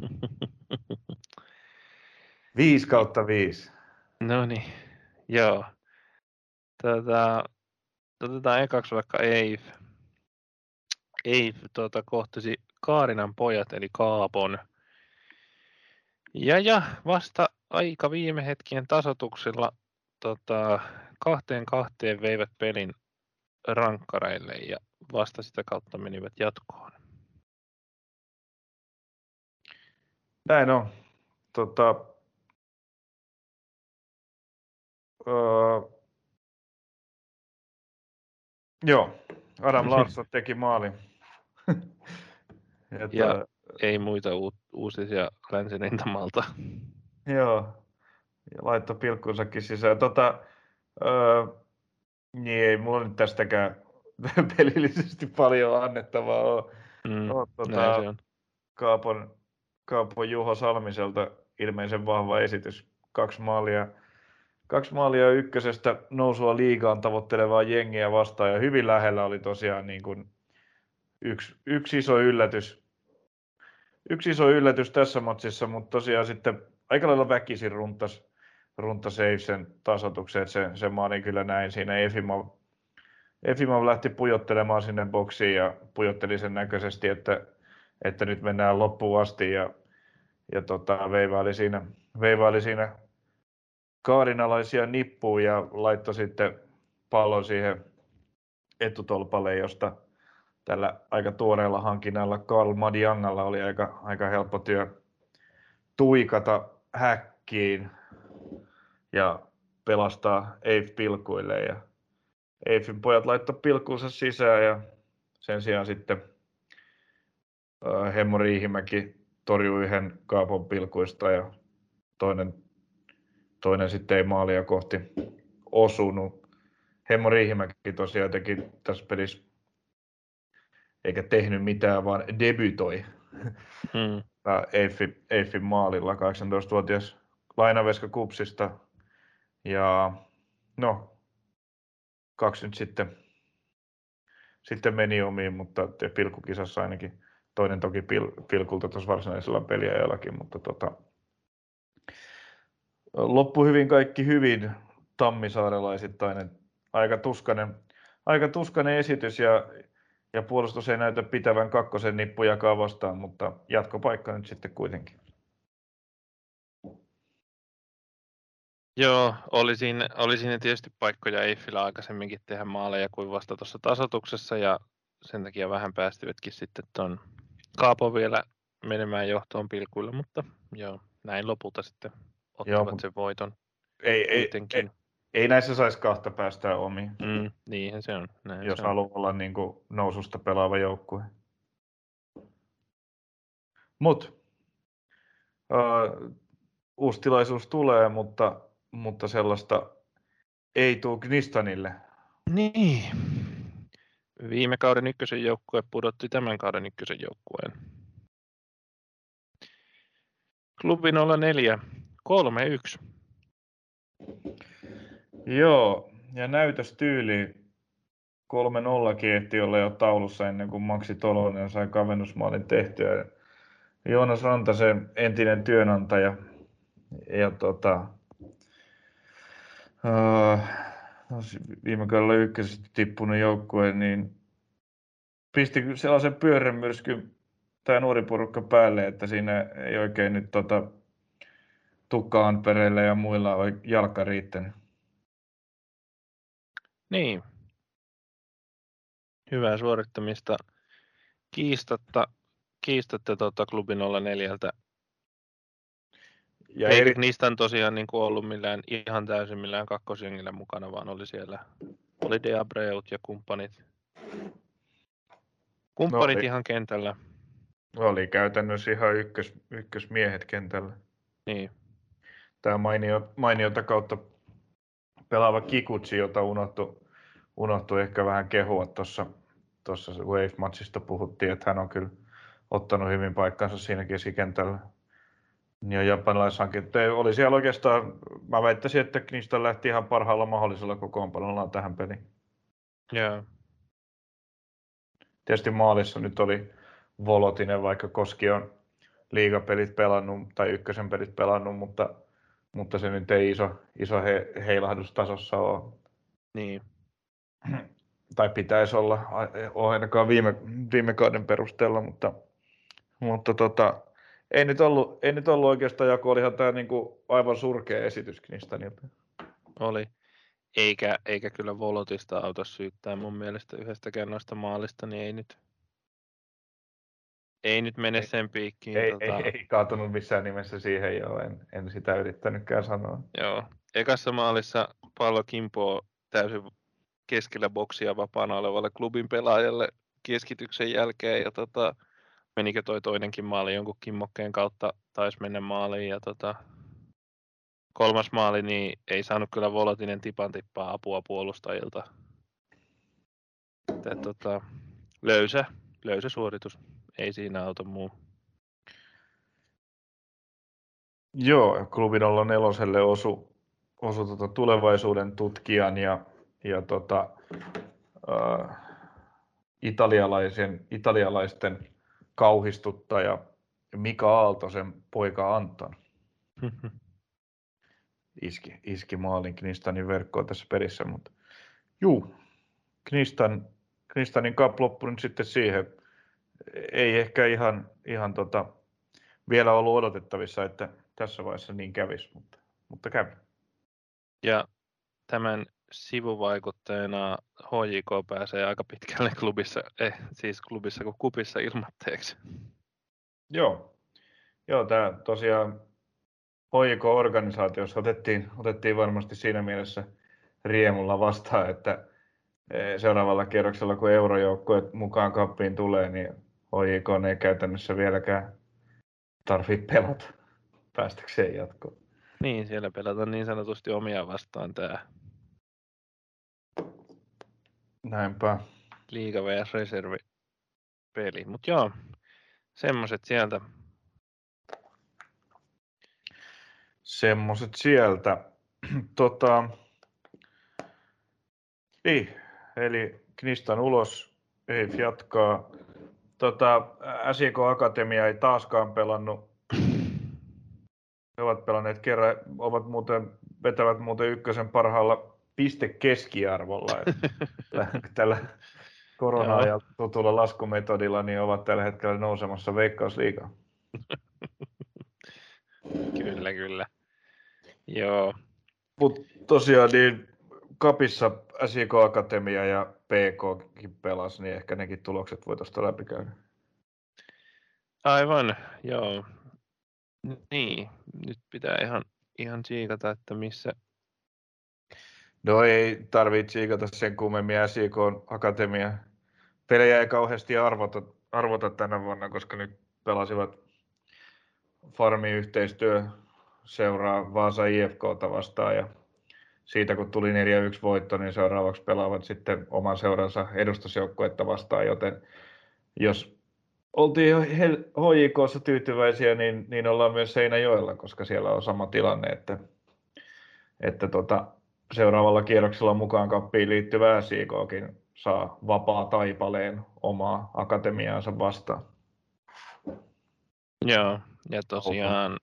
[SPEAKER 2] 5 kautta 5.
[SPEAKER 1] No niin, joo. Tätä, otetaan ekaksi vaikka Eif. Eif tuota, kohtasi Kaarinan pojat, eli Kaapon. Ja, ja vasta aika viime hetkien tasotuksella tota, kahteen kahteen veivät pelin rankkareille ja vasta sitä kautta menivät jatkoon.
[SPEAKER 2] Näin on. Tota, öö, joo, Adam Larsson teki maalin.
[SPEAKER 1] ja, ja ei muita u- uutisia länsirintamalta.
[SPEAKER 2] Joo, ja laittoi pilkkunsakin sisään. Tota, öö, niin ei mulla nyt tästäkään pelillisesti paljon annettavaa ole. Mm, ole tuota, se on. Kaapon, Kaapon Juho Salmiselta ilmeisen vahva esitys. Kaksi maalia, kaksi maalia ykkösestä nousua liigaan tavoittelevaa jengiä vastaan ja hyvin lähellä oli tosiaan niin kuin yksi, yksi iso yllätys. Yksi iso yllätys tässä matsissa, mutta tosiaan sitten aika lailla väkisin runtas, runta sen tasotukseen, että se, maani kyllä näin siinä. Efimov, Efimov lähti pujottelemaan sinne boksiin ja pujotteli sen näköisesti, että, että nyt mennään loppuun asti ja, ja tota, veivaili siinä, veivaili siinä kaarinalaisia nippuun ja laittoi sitten pallon siihen etutolpalle, josta tällä aika tuoreella hankinnalla Karl Madiangalla oli aika, aika helppo työ tuikata häkkiin ja pelastaa Eif pilkuille. Ja Eifin pojat laittoi pilkuunsa sisään ja sen sijaan sitten Hemmo Riihimäki torjui yhden kaapon pilkuista ja toinen, toinen sitten ei maalia kohti osunut. Hemmo Riihimäki tosiaan teki tässä pelissä eikä tehnyt mitään, vaan debytoi mm. Eiffin, Eiffin maalilla 18-vuotias lainaveska Kupsista ja no, kaksi nyt sitten, sitten meni omiin, mutta pilkukisassa ainakin toinen toki pil, pilkulta tuossa varsinaisella peliajallakin, mutta tota, loppu hyvin kaikki hyvin tammisaarelaisittainen. Aika tuskainen, aika tuskainen esitys ja, ja puolustus ei näytä pitävän kakkosen nippujakaan vastaan, mutta jatkopaikka nyt sitten kuitenkin.
[SPEAKER 1] Joo, oli siinä, oli siinä tietysti paikkoja Eiffillä aikaisemminkin tehdä maaleja kuin vasta tuossa tasotuksessa ja sen takia vähän päästivätkin sitten tuon Kaapo vielä menemään johtoon pilkuilla, mutta joo, näin lopulta sitten ottavat joo, sen voiton.
[SPEAKER 2] Ei, ei, ei, ei näissä saisi kahta päästää omiin.
[SPEAKER 1] Mm, niinhän se on. Näin
[SPEAKER 2] jos
[SPEAKER 1] se
[SPEAKER 2] haluaa on. olla niin kuin noususta pelaava joukkue. Mutta uh, uusi tilaisuus tulee, mutta mutta sellaista ei tule Knistanille.
[SPEAKER 1] Niin. Viime kauden ykkösen joukkue pudotti tämän kauden ykkösen joukkueen. Klubi 04, 3-1.
[SPEAKER 2] Joo, ja näytöstyyli 3-0 kiehti olla jo taulussa ennen kuin Maksi Tolonen sai kavennusmaalin tehtyä. Joonas Rantasen entinen työnantaja ja tota, uh, viime kaudella ykkösestä tippunut joukkue, niin pisti sellaisen pyörämyrskyn tämä nuori porukka päälle, että siinä ei oikein nyt tota, tukka Antpereille ja muilla jalka riittänyt.
[SPEAKER 1] Niin. Hyvää suorittamista. Kiistatta, kiistatte tuota klubi 04 ja Ei eri... niistä on tosiaan niin kuin ollut millään, ihan täysin millään kakkosjengillä mukana, vaan oli siellä, oli Deabreut ja kumppanit. Kumppanit no, ihan kentällä.
[SPEAKER 2] Oli käytännössä ihan ykkös, ykkösmiehet kentällä.
[SPEAKER 1] Niin.
[SPEAKER 2] Tämä mainio, mainiota kautta pelaava Kikutsi, jota unohtui, unohtui ehkä vähän kehua tuossa tuossa Wave-matsista puhuttiin, että hän on kyllä ottanut hyvin paikkansa siinä keskikentällä. Niin japanilaishankin. Oli siellä oikeastaan, mä väittäisin, että niistä lähti ihan parhaalla mahdollisella kokoonpanolla tähän peliin.
[SPEAKER 1] Joo. Yeah.
[SPEAKER 2] Tietysti maalissa nyt oli Volotinen, vaikka Koski on liigapelit pelannut tai ykkösen pelit pelannut, mutta, mutta se nyt ei iso, iso he, heilahdustasossa ole.
[SPEAKER 1] Niin.
[SPEAKER 2] Tai pitäisi olla, ole ainakaan viime, viime kauden perusteella, mutta, mutta tota, ei nyt ollut, ei nyt ollut oikeastaan jako, olihan tämä niinku aivan surkea esitys Knistanilta.
[SPEAKER 1] Oli. Eikä, eikä kyllä Volotista auta syyttää mun mielestä yhdestäkään noista maalista, niin ei nyt, ei nyt mene sen piikkiin.
[SPEAKER 2] Ei, tota... ei, ei kaatunut missään nimessä siihen jo, en, en sitä yrittänytkään sanoa.
[SPEAKER 1] Joo. Ekassa maalissa pallo kimpoo täysin keskellä boksia vapaana olevalle klubin pelaajalle keskityksen jälkeen ja tota, menikö toi toinenkin maali jonkun kimmokkeen kautta, taisi mennä maaliin ja tota, kolmas maali, niin ei saanut kyllä Volotinen tipan tippaa apua puolustajilta. Että, tota, löysä, löysä suoritus, siinä auta muu.
[SPEAKER 2] Joo, olla neloselle osu, osu tota tulevaisuuden tutkijan ja, ja tota, äh, italialaisen, italialaisten kauhistuttaja Mika Aaltosen poika Anton. Iski, iski maalin Knistanin verkkoon tässä pelissä, mutta juu, Knistan, Knistanin cup loppui nyt sitten siihen. Ei ehkä ihan, ihan tota, vielä ollut odotettavissa, että tässä vaiheessa niin kävisi, mutta, mutta kävi.
[SPEAKER 1] Ja tämän sivuvaikutteena HJK pääsee aika pitkälle klubissa, eh, siis klubissa kuin kupissa ilmatteeksi.
[SPEAKER 2] Joo, Joo tämä tosiaan HJK-organisaatiossa otettiin, otettiin varmasti siinä mielessä riemulla vastaan, että eh, seuraavalla kierroksella, kun eurojoukkueet mukaan kappiin tulee, niin HJK ei käytännössä vieläkään tarvitse pelata päästäkseen jatkoon.
[SPEAKER 1] Niin, siellä pelataan niin sanotusti omia vastaan tämä
[SPEAKER 2] Näinpä.
[SPEAKER 1] Liiga vs. reservi peli. Mutta joo, semmoset sieltä.
[SPEAKER 2] Semmoset sieltä. tota, niin, eli Knistan ulos, ei jatkaa. Tota, SIK Akatemia ei taaskaan pelannut. He ovat pelanneet kerran, ovat muuten, vetävät muuten ykkösen parhaalla piste keskiarvolla. tällä korona ja tutulla laskumetodilla niin ovat tällä hetkellä nousemassa Veikkausliigaan.
[SPEAKER 1] kyllä, kyllä. Joo.
[SPEAKER 2] Mutta tosiaan niin Kapissa SIK Akatemia ja PK pelas, niin ehkä nekin tulokset voi tuosta läpikäydä.
[SPEAKER 1] Aivan, joo. Niin, nyt pitää ihan, ihan siikata, että missä,
[SPEAKER 2] No ei tarvitse tsiikata sen kummemmin SIK Akatemia. Pelejä ei kauheasti arvota, arvota tänä vuonna, koska nyt pelasivat Farmi yhteistyö seuraa Vaasa IFKta vastaan ja siitä kun tuli 4-1 voitto, niin seuraavaksi pelaavat sitten oman seuransa edustusjoukkuetta vastaan, joten jos oltiin HJKssa tyytyväisiä, niin, niin ollaan myös Seinäjoella, koska siellä on sama tilanne, että, että tota, seuraavalla kierroksella mukaan kappiin liittyvää SIKkin saa vapaa taipaleen omaa akatemiaansa vastaan.
[SPEAKER 1] Joo, ja tosiaan...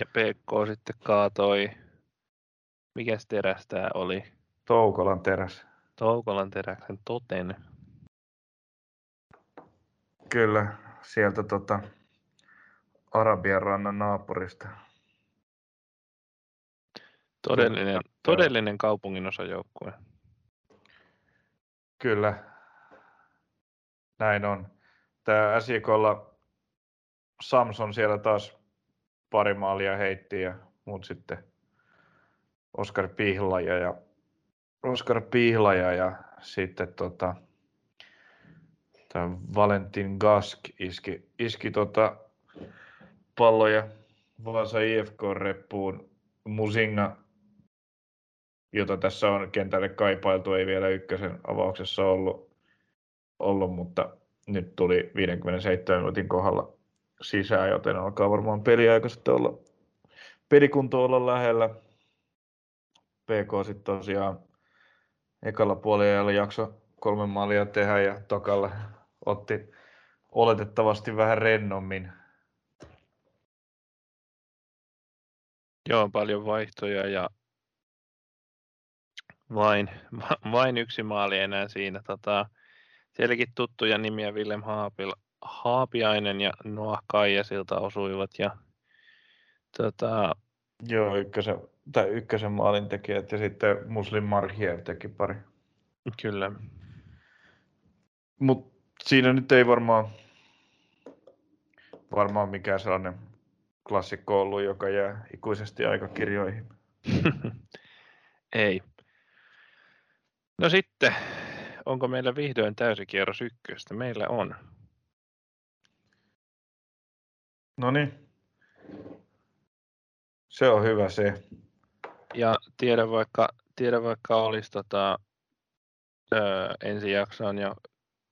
[SPEAKER 1] Ja PK sitten kaatoi, mikä teräs tämä oli?
[SPEAKER 2] Toukolan teräs.
[SPEAKER 1] Toukolan teräksen toten.
[SPEAKER 2] Kyllä, sieltä tota, Arabian rannan naapurista.
[SPEAKER 1] Todellinen, todellinen kaupungin osajoukkue.
[SPEAKER 2] Kyllä, näin on. Tämä SJKlla Samson siellä taas pari maalia heitti ja muut sitten Oskar Pihlaja ja Oskar Pihlaja ja sitten tota, Valentin Gask iski, iski tota palloja Vaasa IFK-reppuun. Musinga, jota tässä on kentälle kaipailtu, ei vielä ykkösen avauksessa ollut, ollut mutta nyt tuli 57 minuutin kohdalla sisään, joten alkaa varmaan peliaika sitten olla, pelikunto olla lähellä. PK sitten tosiaan ekalla puolella jakso kolme maalia tehdä ja tokalla otti oletettavasti vähän rennommin.
[SPEAKER 1] Joo, paljon vaihtoja ja vain, vain yksi maali enää siinä. Tota, sielläkin tuttuja nimiä Willem Haapil, Haapiainen ja Noah Kaijasilta osuivat. Ja, tota...
[SPEAKER 2] Joo, ykkösen, tai ykkösen maalin tekijät ja sitten Muslim Marhiev teki pari.
[SPEAKER 1] Kyllä.
[SPEAKER 2] Mutta siinä nyt ei varmaan, varmaan mikään sellainen klassikko ollut, joka jää ikuisesti aikakirjoihin.
[SPEAKER 1] ei. No sitten, onko meillä vihdoin täysikierros ykköstä? Meillä on.
[SPEAKER 2] No niin. Se on hyvä se.
[SPEAKER 1] Ja tiedä vaikka, tiedä vaikka olisi tota, öö, ensi jaksoon jo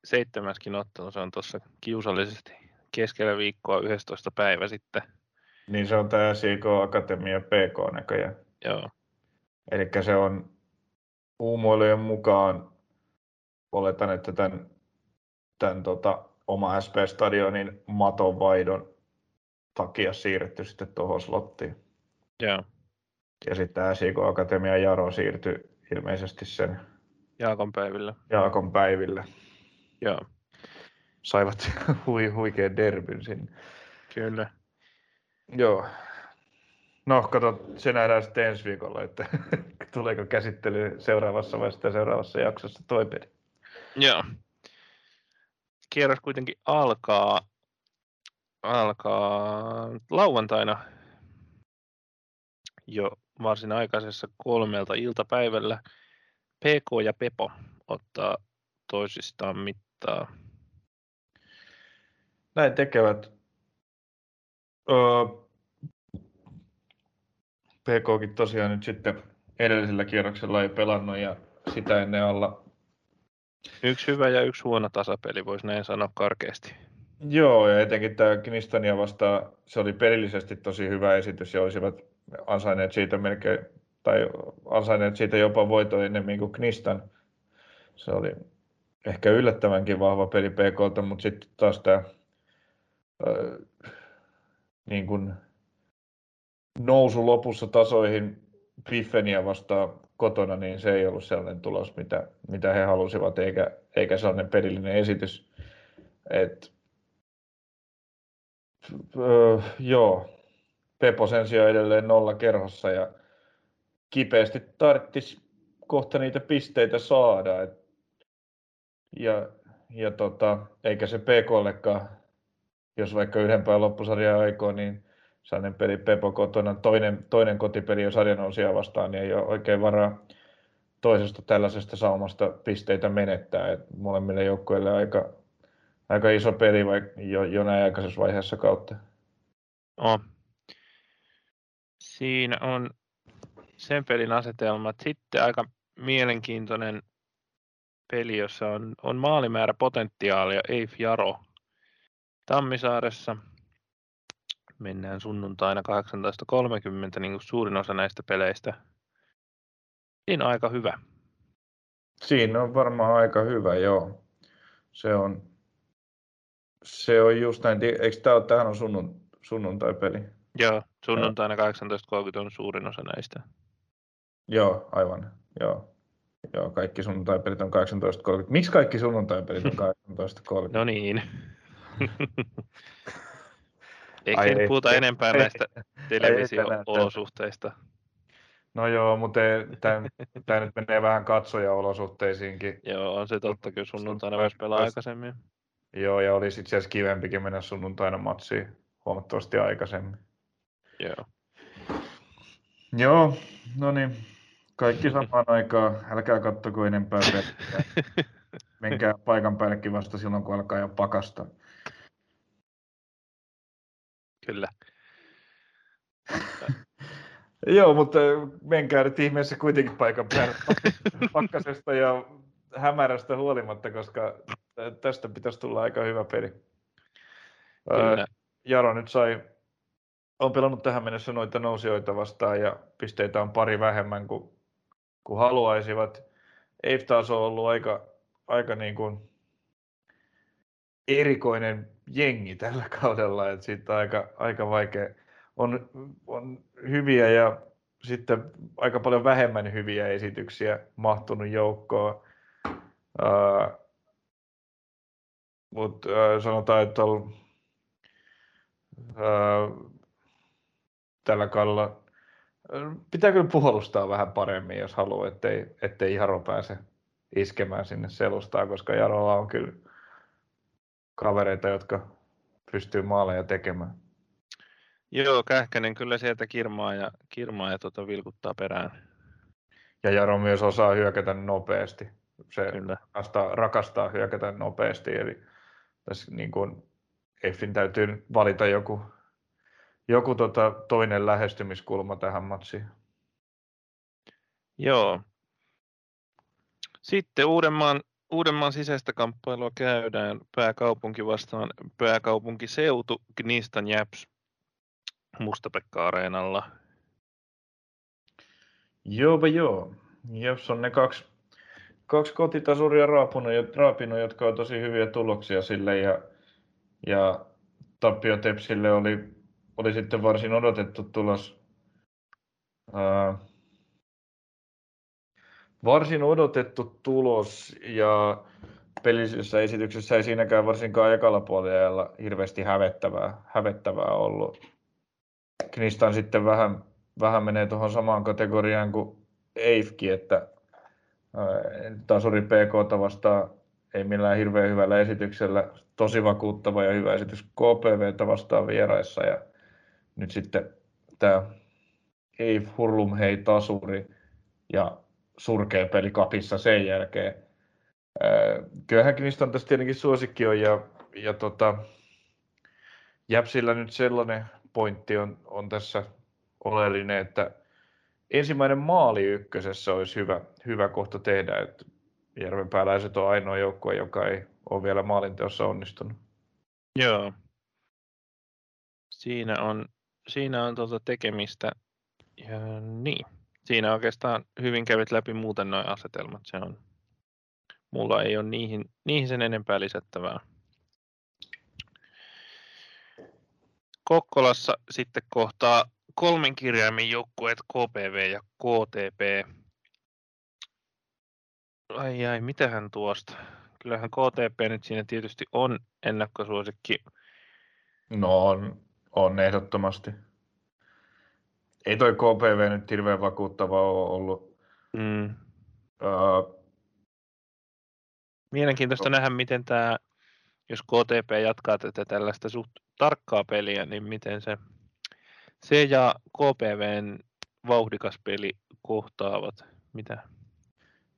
[SPEAKER 1] seitsemäskin ottelu, se on tuossa kiusallisesti keskellä viikkoa 11 päivä sitten.
[SPEAKER 2] Niin se on tämä SIK Akatemia PK näköjään.
[SPEAKER 1] Joo.
[SPEAKER 2] Eli se on uumoilijan mukaan, oletan, että tämän, tämän tota, oma SP-stadionin matonvaihdon takia siirretty sitten tuohon slottiin.
[SPEAKER 1] Joo.
[SPEAKER 2] Ja sitten SIK Akatemia Jaro siirtyi ilmeisesti sen
[SPEAKER 1] Jaakon päivillä.
[SPEAKER 2] Jaakon päivillä.
[SPEAKER 1] Joo.
[SPEAKER 2] Saivat hui, huikean derbyn sinne.
[SPEAKER 1] Kyllä.
[SPEAKER 2] Joo. No, kato, se nähdään sitten ensi viikolla, että tuleeko käsittely seuraavassa vai sitten seuraavassa jaksossa toi peli.
[SPEAKER 1] Joo. Kierros kuitenkin alkaa, alkaa lauantaina jo varsin aikaisessa kolmelta iltapäivällä. PK ja Pepo ottaa toisistaan mittaa.
[SPEAKER 2] Näin tekevät. Öö, PKkin tosiaan nyt sitten edellisellä kierroksella ei pelannut ja sitä ennen alla.
[SPEAKER 1] Yksi hyvä ja yksi huono tasapeli, voisi näin sanoa karkeasti.
[SPEAKER 2] Joo, ja etenkin tämä Knistania vastaan, se oli pelillisesti tosi hyvä esitys ja olisivat ansainneet siitä melkein, tai ansainneet siitä jopa voito enemmän kuin Knistan. Se oli ehkä yllättävänkin vahva peli PKlta, mutta sitten taas tämä niin kuin nousu lopussa tasoihin Biffeniä vastaan kotona, niin se ei ollut sellainen tulos, mitä, mitä he halusivat, eikä, eikä sellainen pelillinen esitys. Et, öö, joo, Pepo sen sijaan edelleen nolla kerhossa ja kipeästi tarvitsisi kohta niitä pisteitä saada. Et, ja, ja tota, eikä se PKllekaan, jos vaikka yhden loppusarjaa aikoo, niin sellainen peli Pepo kotona, toinen, toinen kotipeli on sarjanousia vastaan, niin ei ole oikein varaa toisesta tällaisesta saumasta pisteitä menettää. Et molemmille joukkueille aika, aika iso peli vaikka jo, jo näin aikaisessa vaiheessa kautta.
[SPEAKER 1] Oh. Siinä on sen pelin asetelmat. Sitten aika mielenkiintoinen peli, jossa on, on maalimäärä potentiaalia, Eif Jaro Tammisaaressa – mennään sunnuntaina 18.30, niin kuin suurin osa näistä peleistä. Niin aika hyvä.
[SPEAKER 2] Siinä on varmaan aika hyvä, joo. Se on, se on just näin. Eikö tämä ole, tähän on sunnun, sunnuntai-peli?
[SPEAKER 1] Joo, sunnuntaina 18.30 on suurin osa näistä.
[SPEAKER 2] Joo, aivan. Joo. Joo, kaikki sunnuntaipelit on 18.30. Miksi kaikki sunnuntaipelit on 18.30?
[SPEAKER 1] no niin. Eikä nyt puhuta enempää näistä televisio-olosuhteista.
[SPEAKER 2] No joo, mutta tämä nyt menee vähän katsoja-olosuhteisiinkin.
[SPEAKER 1] Joo, on se totta, kyllä sunnuntaina voisi pelaa aikaisemmin.
[SPEAKER 2] Joo, ja olisi itse asiassa kivempikin mennä sunnuntaina matsiin huomattavasti aikaisemmin.
[SPEAKER 1] Joo.
[SPEAKER 2] Joo, no niin. Kaikki samaan aikaan. Älkää kattoko enempää Menkää paikan päällekin vasta silloin, kun alkaa jo pakasta.
[SPEAKER 1] Kyllä.
[SPEAKER 2] Joo, mutta menkää nyt ihmeessä kuitenkin paikan päälle pakkasesta ja hämärästä huolimatta, koska tästä pitäisi tulla aika hyvä peli. Kyllä. Jaro nyt sai, on pelannut tähän mennessä noita nousijoita vastaan ja pisteitä on pari vähemmän kuin, kuin haluaisivat. Eif taas on ollut aika, aika niin kuin erikoinen jengi tällä kaudella, että siitä on aika, aika vaikea. On, on hyviä ja sitten aika paljon vähemmän hyviä esityksiä mahtunut joukkoon. Uh, Mutta uh, sanotaan, että on, uh, tällä kaudella pitää kyllä puolustaa vähän paremmin, jos haluaa, ettei, ettei Jaro pääse iskemään sinne selustaan, koska Jarolla on kyllä kavereita, jotka pystyy maaleja tekemään.
[SPEAKER 1] Joo, Kähkänen kyllä sieltä kirmaa ja, kirmaa ja tuota vilkuttaa perään.
[SPEAKER 2] Ja Jaro myös osaa hyökätä nopeasti. Se kyllä. Rakastaa, rakastaa hyökätä nopeasti, eli tässä niin kuin Effin täytyy valita joku, joku tota toinen lähestymiskulma tähän matsiin.
[SPEAKER 1] Joo. Sitten Uudenmaan Uudenmaan sisäistä kamppailua käydään pääkaupunki vastaan pääkaupunkiseutu Gnistan Japs Mustapekka-areenalla.
[SPEAKER 2] Joo, joo. Japs on ne kaksi, kaksi kotitasuria raapunut, raapinut, jotka on tosi hyviä tuloksia sille ja, ja Tappio Tepsille oli, oli sitten varsin odotettu tulos. Ää, varsin odotettu tulos ja pelisessä esityksessä ei siinäkään varsinkaan ekalla puolella hirveästi hävettävää, hävettävää ollut. Knistan sitten vähän, vähän menee tuohon samaan kategoriaan kuin Eifki, että tasuri PK vastaan. Ei millään hirveän hyvällä esityksellä, tosi vakuuttava ja hyvä esitys KPV vastaan vieraissa. Ja nyt sitten tämä Eif Hurlum hei tasuri ja surkea peli kapissa sen jälkeen. Kyllähän Kniston tässä tietenkin suosikki on ja, ja tota, Jäpsillä nyt sellainen pointti on, on tässä oleellinen, että ensimmäinen maali ykkösessä olisi hyvä, hyvä kohta tehdä. Että Järvenpääläiset on ainoa joukkue, joka ei ole vielä maalinteossa onnistunut.
[SPEAKER 1] Joo. Siinä on, siinä on tuota tekemistä. Ja niin siinä oikeastaan hyvin kävit läpi muuten nuo asetelmat. Se on, mulla ei ole niihin, niihin sen enempää lisättävää. Kokkolassa sitten kohtaa kolmen kirjaimin joukkueet KPV ja KTP. Ai ai, mitähän tuosta? Kyllähän KTP nyt siinä tietysti on ennakkosuosikki.
[SPEAKER 2] No on, on ehdottomasti ei toi KPV nyt hirveän vakuuttava ole ollut. Mm. Uh,
[SPEAKER 1] Mielenkiintoista no. nähdä, miten tämä, jos KTP jatkaa tätä tällaista suht tarkkaa peliä, niin miten se, se ja KPVn vauhdikas peli kohtaavat. Mitä?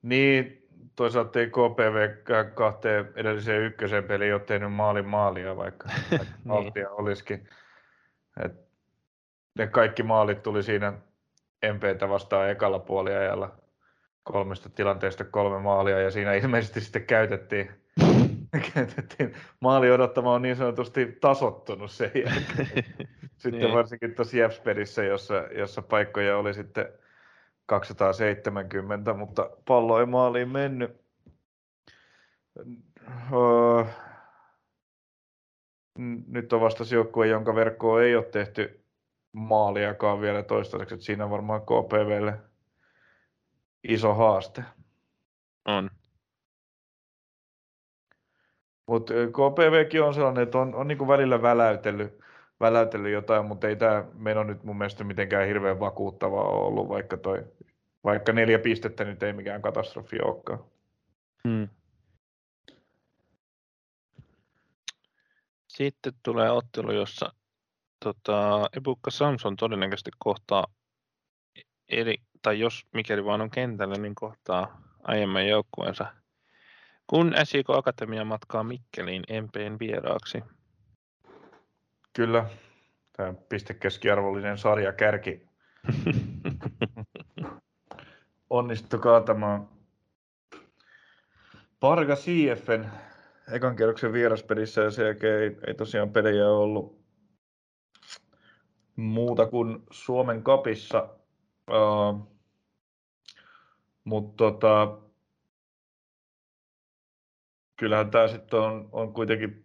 [SPEAKER 2] Niin, toisaalta ei KPV kahteen edelliseen ykkösen peliin ole tehnyt maalin maalia, vaikka niin. olisikin. Et ne kaikki maalit tuli siinä MPtä vastaan ekalla puoliajalla kolmesta tilanteesta kolme maalia ja siinä ilmeisesti sitten käytettiin, käytettiin maali odottama on niin sanotusti tasottunut sen jälkeen. Sitten niin. varsinkin tuossa Jepsperissä, jossa, jossa paikkoja oli sitten 270, mutta pallo ei maaliin mennyt. Öö, nyt on vasta joukkue, jonka verkkoon ei ole tehty maaliakaan vielä toistaiseksi, että siinä on varmaan KPVlle iso haaste.
[SPEAKER 1] On.
[SPEAKER 2] Mutta KPVkin on sellainen, että on, on niin välillä väläytellyt, väläytellyt jotain, mutta ei tämä meno nyt mun mielestä mitenkään hirveän vakuuttavaa ollut, vaikka, toi, vaikka neljä pistettä nyt ei mikään katastrofi olekaan. Hmm.
[SPEAKER 1] Sitten tulee ottelu, jossa tota, Ebukka Samson todennäköisesti kohtaa, eli, tai jos mikäli vaan on kentällä, niin kohtaa aiemman joukkueensa kun SJK Akatemia matkaa Mikkeliin MPn vieraaksi.
[SPEAKER 2] Kyllä, tämä pistekeskiarvollinen sarja kärki onnistui kaatamaan Parga CFn ekan kerroksen vieraspelissä ja sen jälkeen ei, ei tosiaan pelejä ollut muuta kuin Suomen kapissa. Uh, mutta tota, kyllähän tämä sitten on, on kuitenkin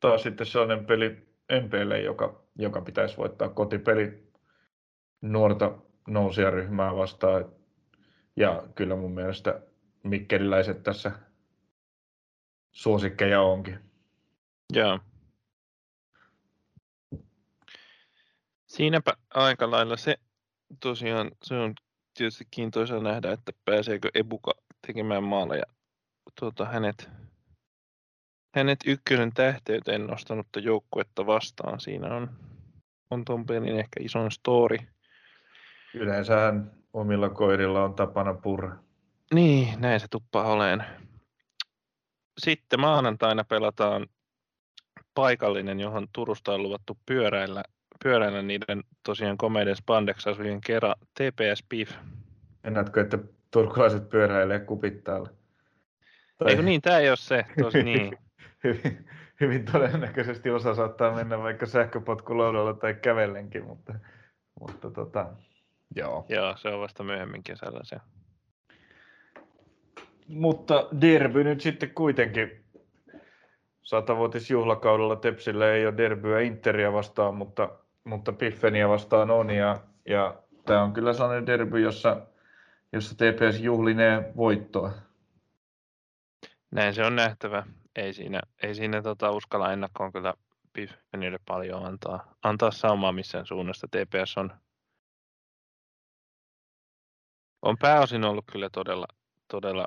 [SPEAKER 2] taas sitten sellainen peli MPlle, joka, joka pitäisi voittaa kotipeli nuorta nousijaryhmää vastaan. Ja kyllä mun mielestä mikkeliläiset tässä suosikkeja onkin.
[SPEAKER 1] Joo. Siinäpä aika lailla se tosiaan, se on tietysti kiintoisa nähdä, että pääseekö Ebuka tekemään maaleja tuota, hänet, hänet ykkönen tähteyteen nostanutta joukkuetta vastaan. Siinä on, on ton pelin ehkä ison story.
[SPEAKER 2] Yleensähän omilla koirilla on tapana purra.
[SPEAKER 1] Niin, näin se tuppaa oleen. Sitten maanantaina pelataan paikallinen, johon Turusta on luvattu pyöräillä, pyöräillä niiden tosiaan komeiden spandex-asujen kerran TPS PIF.
[SPEAKER 2] Ennätkö, että turkulaiset pyöräilee kupittaalle?
[SPEAKER 1] Tai... Eikö niin, tämä ei ole se. Tos, niin.
[SPEAKER 2] Hyvin, hyvin todennäköisesti osa saattaa mennä vaikka sähköpotkulaudalla tai kävellenkin, mutta, mutta tota, joo.
[SPEAKER 1] Joo, se on vasta myöhemmin kesällä se.
[SPEAKER 2] Mutta derby nyt sitten kuitenkin satavuotisjuhlakaudella Tepsillä ei ole derbyä Interia vastaan, mutta, mutta Piffeniä vastaan on. Ja, ja tämä on kyllä sellainen derby, jossa, jossa TPS juhlinee voittoa.
[SPEAKER 1] Näin se on nähtävä. Ei siinä, ei siinä tota, uskalla ennakkoon kyllä Biffenille paljon antaa, antaa saumaa missään suunnasta. TPS on, on pääosin ollut kyllä todella, todella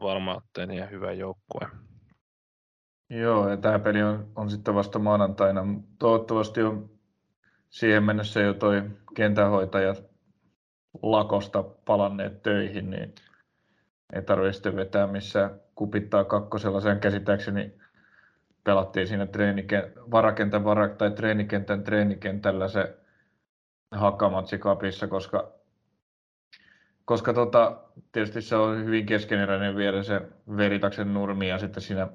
[SPEAKER 1] varmautteinen ja hyvä joukkue.
[SPEAKER 2] Joo, ja tämä peli on, on sitten vasta maanantaina. Toivottavasti on siihen mennessä jo toi kentänhoitaja lakosta palanneet töihin, niin ei tarvitse sitten vetää missään kupittaa kakkosella. Sen käsittääkseni pelattiin siinä treeniken, varakentän vara, tai treenikentän treenikentällä se hakamatsi kapissa, koska, koska tota, tietysti se on hyvin keskeneräinen vielä se Veritaksen nurmi ja sitten siinä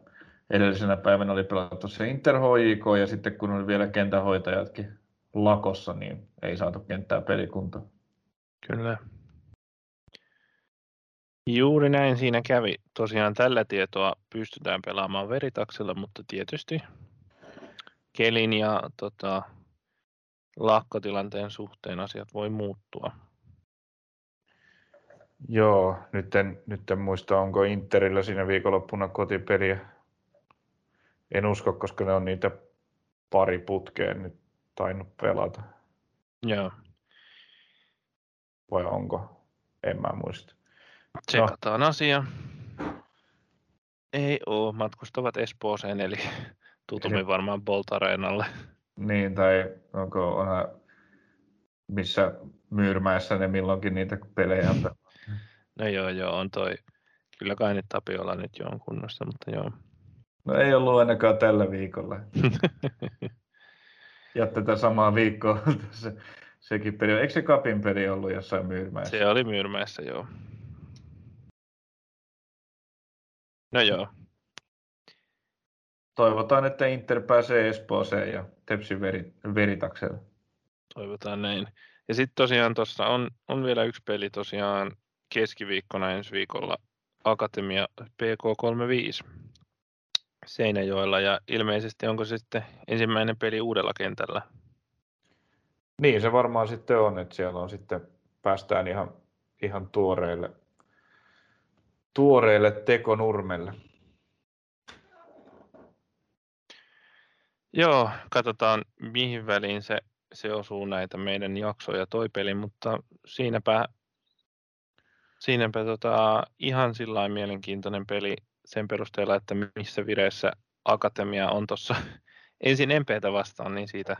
[SPEAKER 2] edellisenä päivänä oli pelattu se Inter HJK ja sitten kun oli vielä kentähoitajatkin lakossa, niin ei saatu kenttää pelikuntoon.
[SPEAKER 1] Kyllä. Juuri näin siinä kävi. Tosiaan tällä tietoa pystytään pelaamaan veritaksella, mutta tietysti kelin ja tota, lakkotilanteen suhteen asiat voi muuttua.
[SPEAKER 2] Joo, nyt en, nyt en muista, onko Interillä siinä viikonloppuna kotipeliä. En usko, koska ne on niitä pari putkeen nyt tainnut pelata.
[SPEAKER 1] Joo.
[SPEAKER 2] Vai onko? En mä muista.
[SPEAKER 1] Tsekataan no. asia. Ei oo, matkustavat Espooseen, eli tutummin varmaan Bolt Areenalle.
[SPEAKER 2] Niin, tai onko onhan, missä Myyrmäessä ne milloinkin niitä pelejä
[SPEAKER 1] No joo, joo, on toi. Kyllä kai nyt Tapiola nyt jo on kunnossa, mutta joo.
[SPEAKER 2] No ei ollut ainakaan tällä viikolla. ja tätä samaa viikkoa se, sekin peli. Eikö se Kapin peli ollut jossain Myyrmäessä?
[SPEAKER 1] Se oli Myyrmäessä, joo. No joo.
[SPEAKER 2] Toivotaan, että Inter pääsee Espooseen ja Tepsi veri, veritakselle.
[SPEAKER 1] Toivotaan näin. Ja sitten tosiaan tuossa on, on vielä yksi peli tosiaan keskiviikkona ensi viikolla Akatemia PK35 Seinäjoella ja ilmeisesti onko se sitten ensimmäinen peli uudella kentällä?
[SPEAKER 2] Niin se varmaan sitten on, että siellä on sitten päästään ihan, ihan tuoreille, tuoreille tekonurmelle.
[SPEAKER 1] Joo, katsotaan mihin väliin se, se osuu näitä meidän jaksoja toi peli, mutta siinäpä, siinäpä tota, ihan sillä mielenkiintoinen peli sen perusteella, että missä vireessä Akatemia on tuossa ensin MPtä vastaan, niin siitä,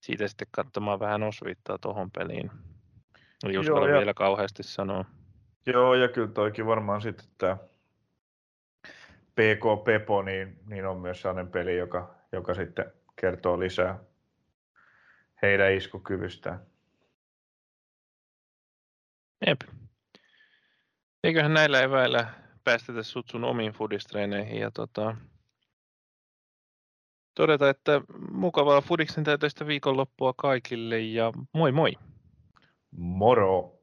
[SPEAKER 1] siitä sitten katsomaan vähän osviittaa tuohon peliin. Eli uskalla vielä kauheasti sanoa.
[SPEAKER 2] Joo, ja kyllä toikin varmaan sitten tämä PK Pepo, niin, niin on myös sellainen peli, joka, joka sitten kertoo lisää heidän iskukyvystään.
[SPEAKER 1] Jep. Eiköhän näillä eväillä päästetä sut sun omiin fudistreeneihin ja tota, todeta, että mukavaa Fudiksen täytöistä viikonloppua kaikille ja moi moi!
[SPEAKER 2] Moro!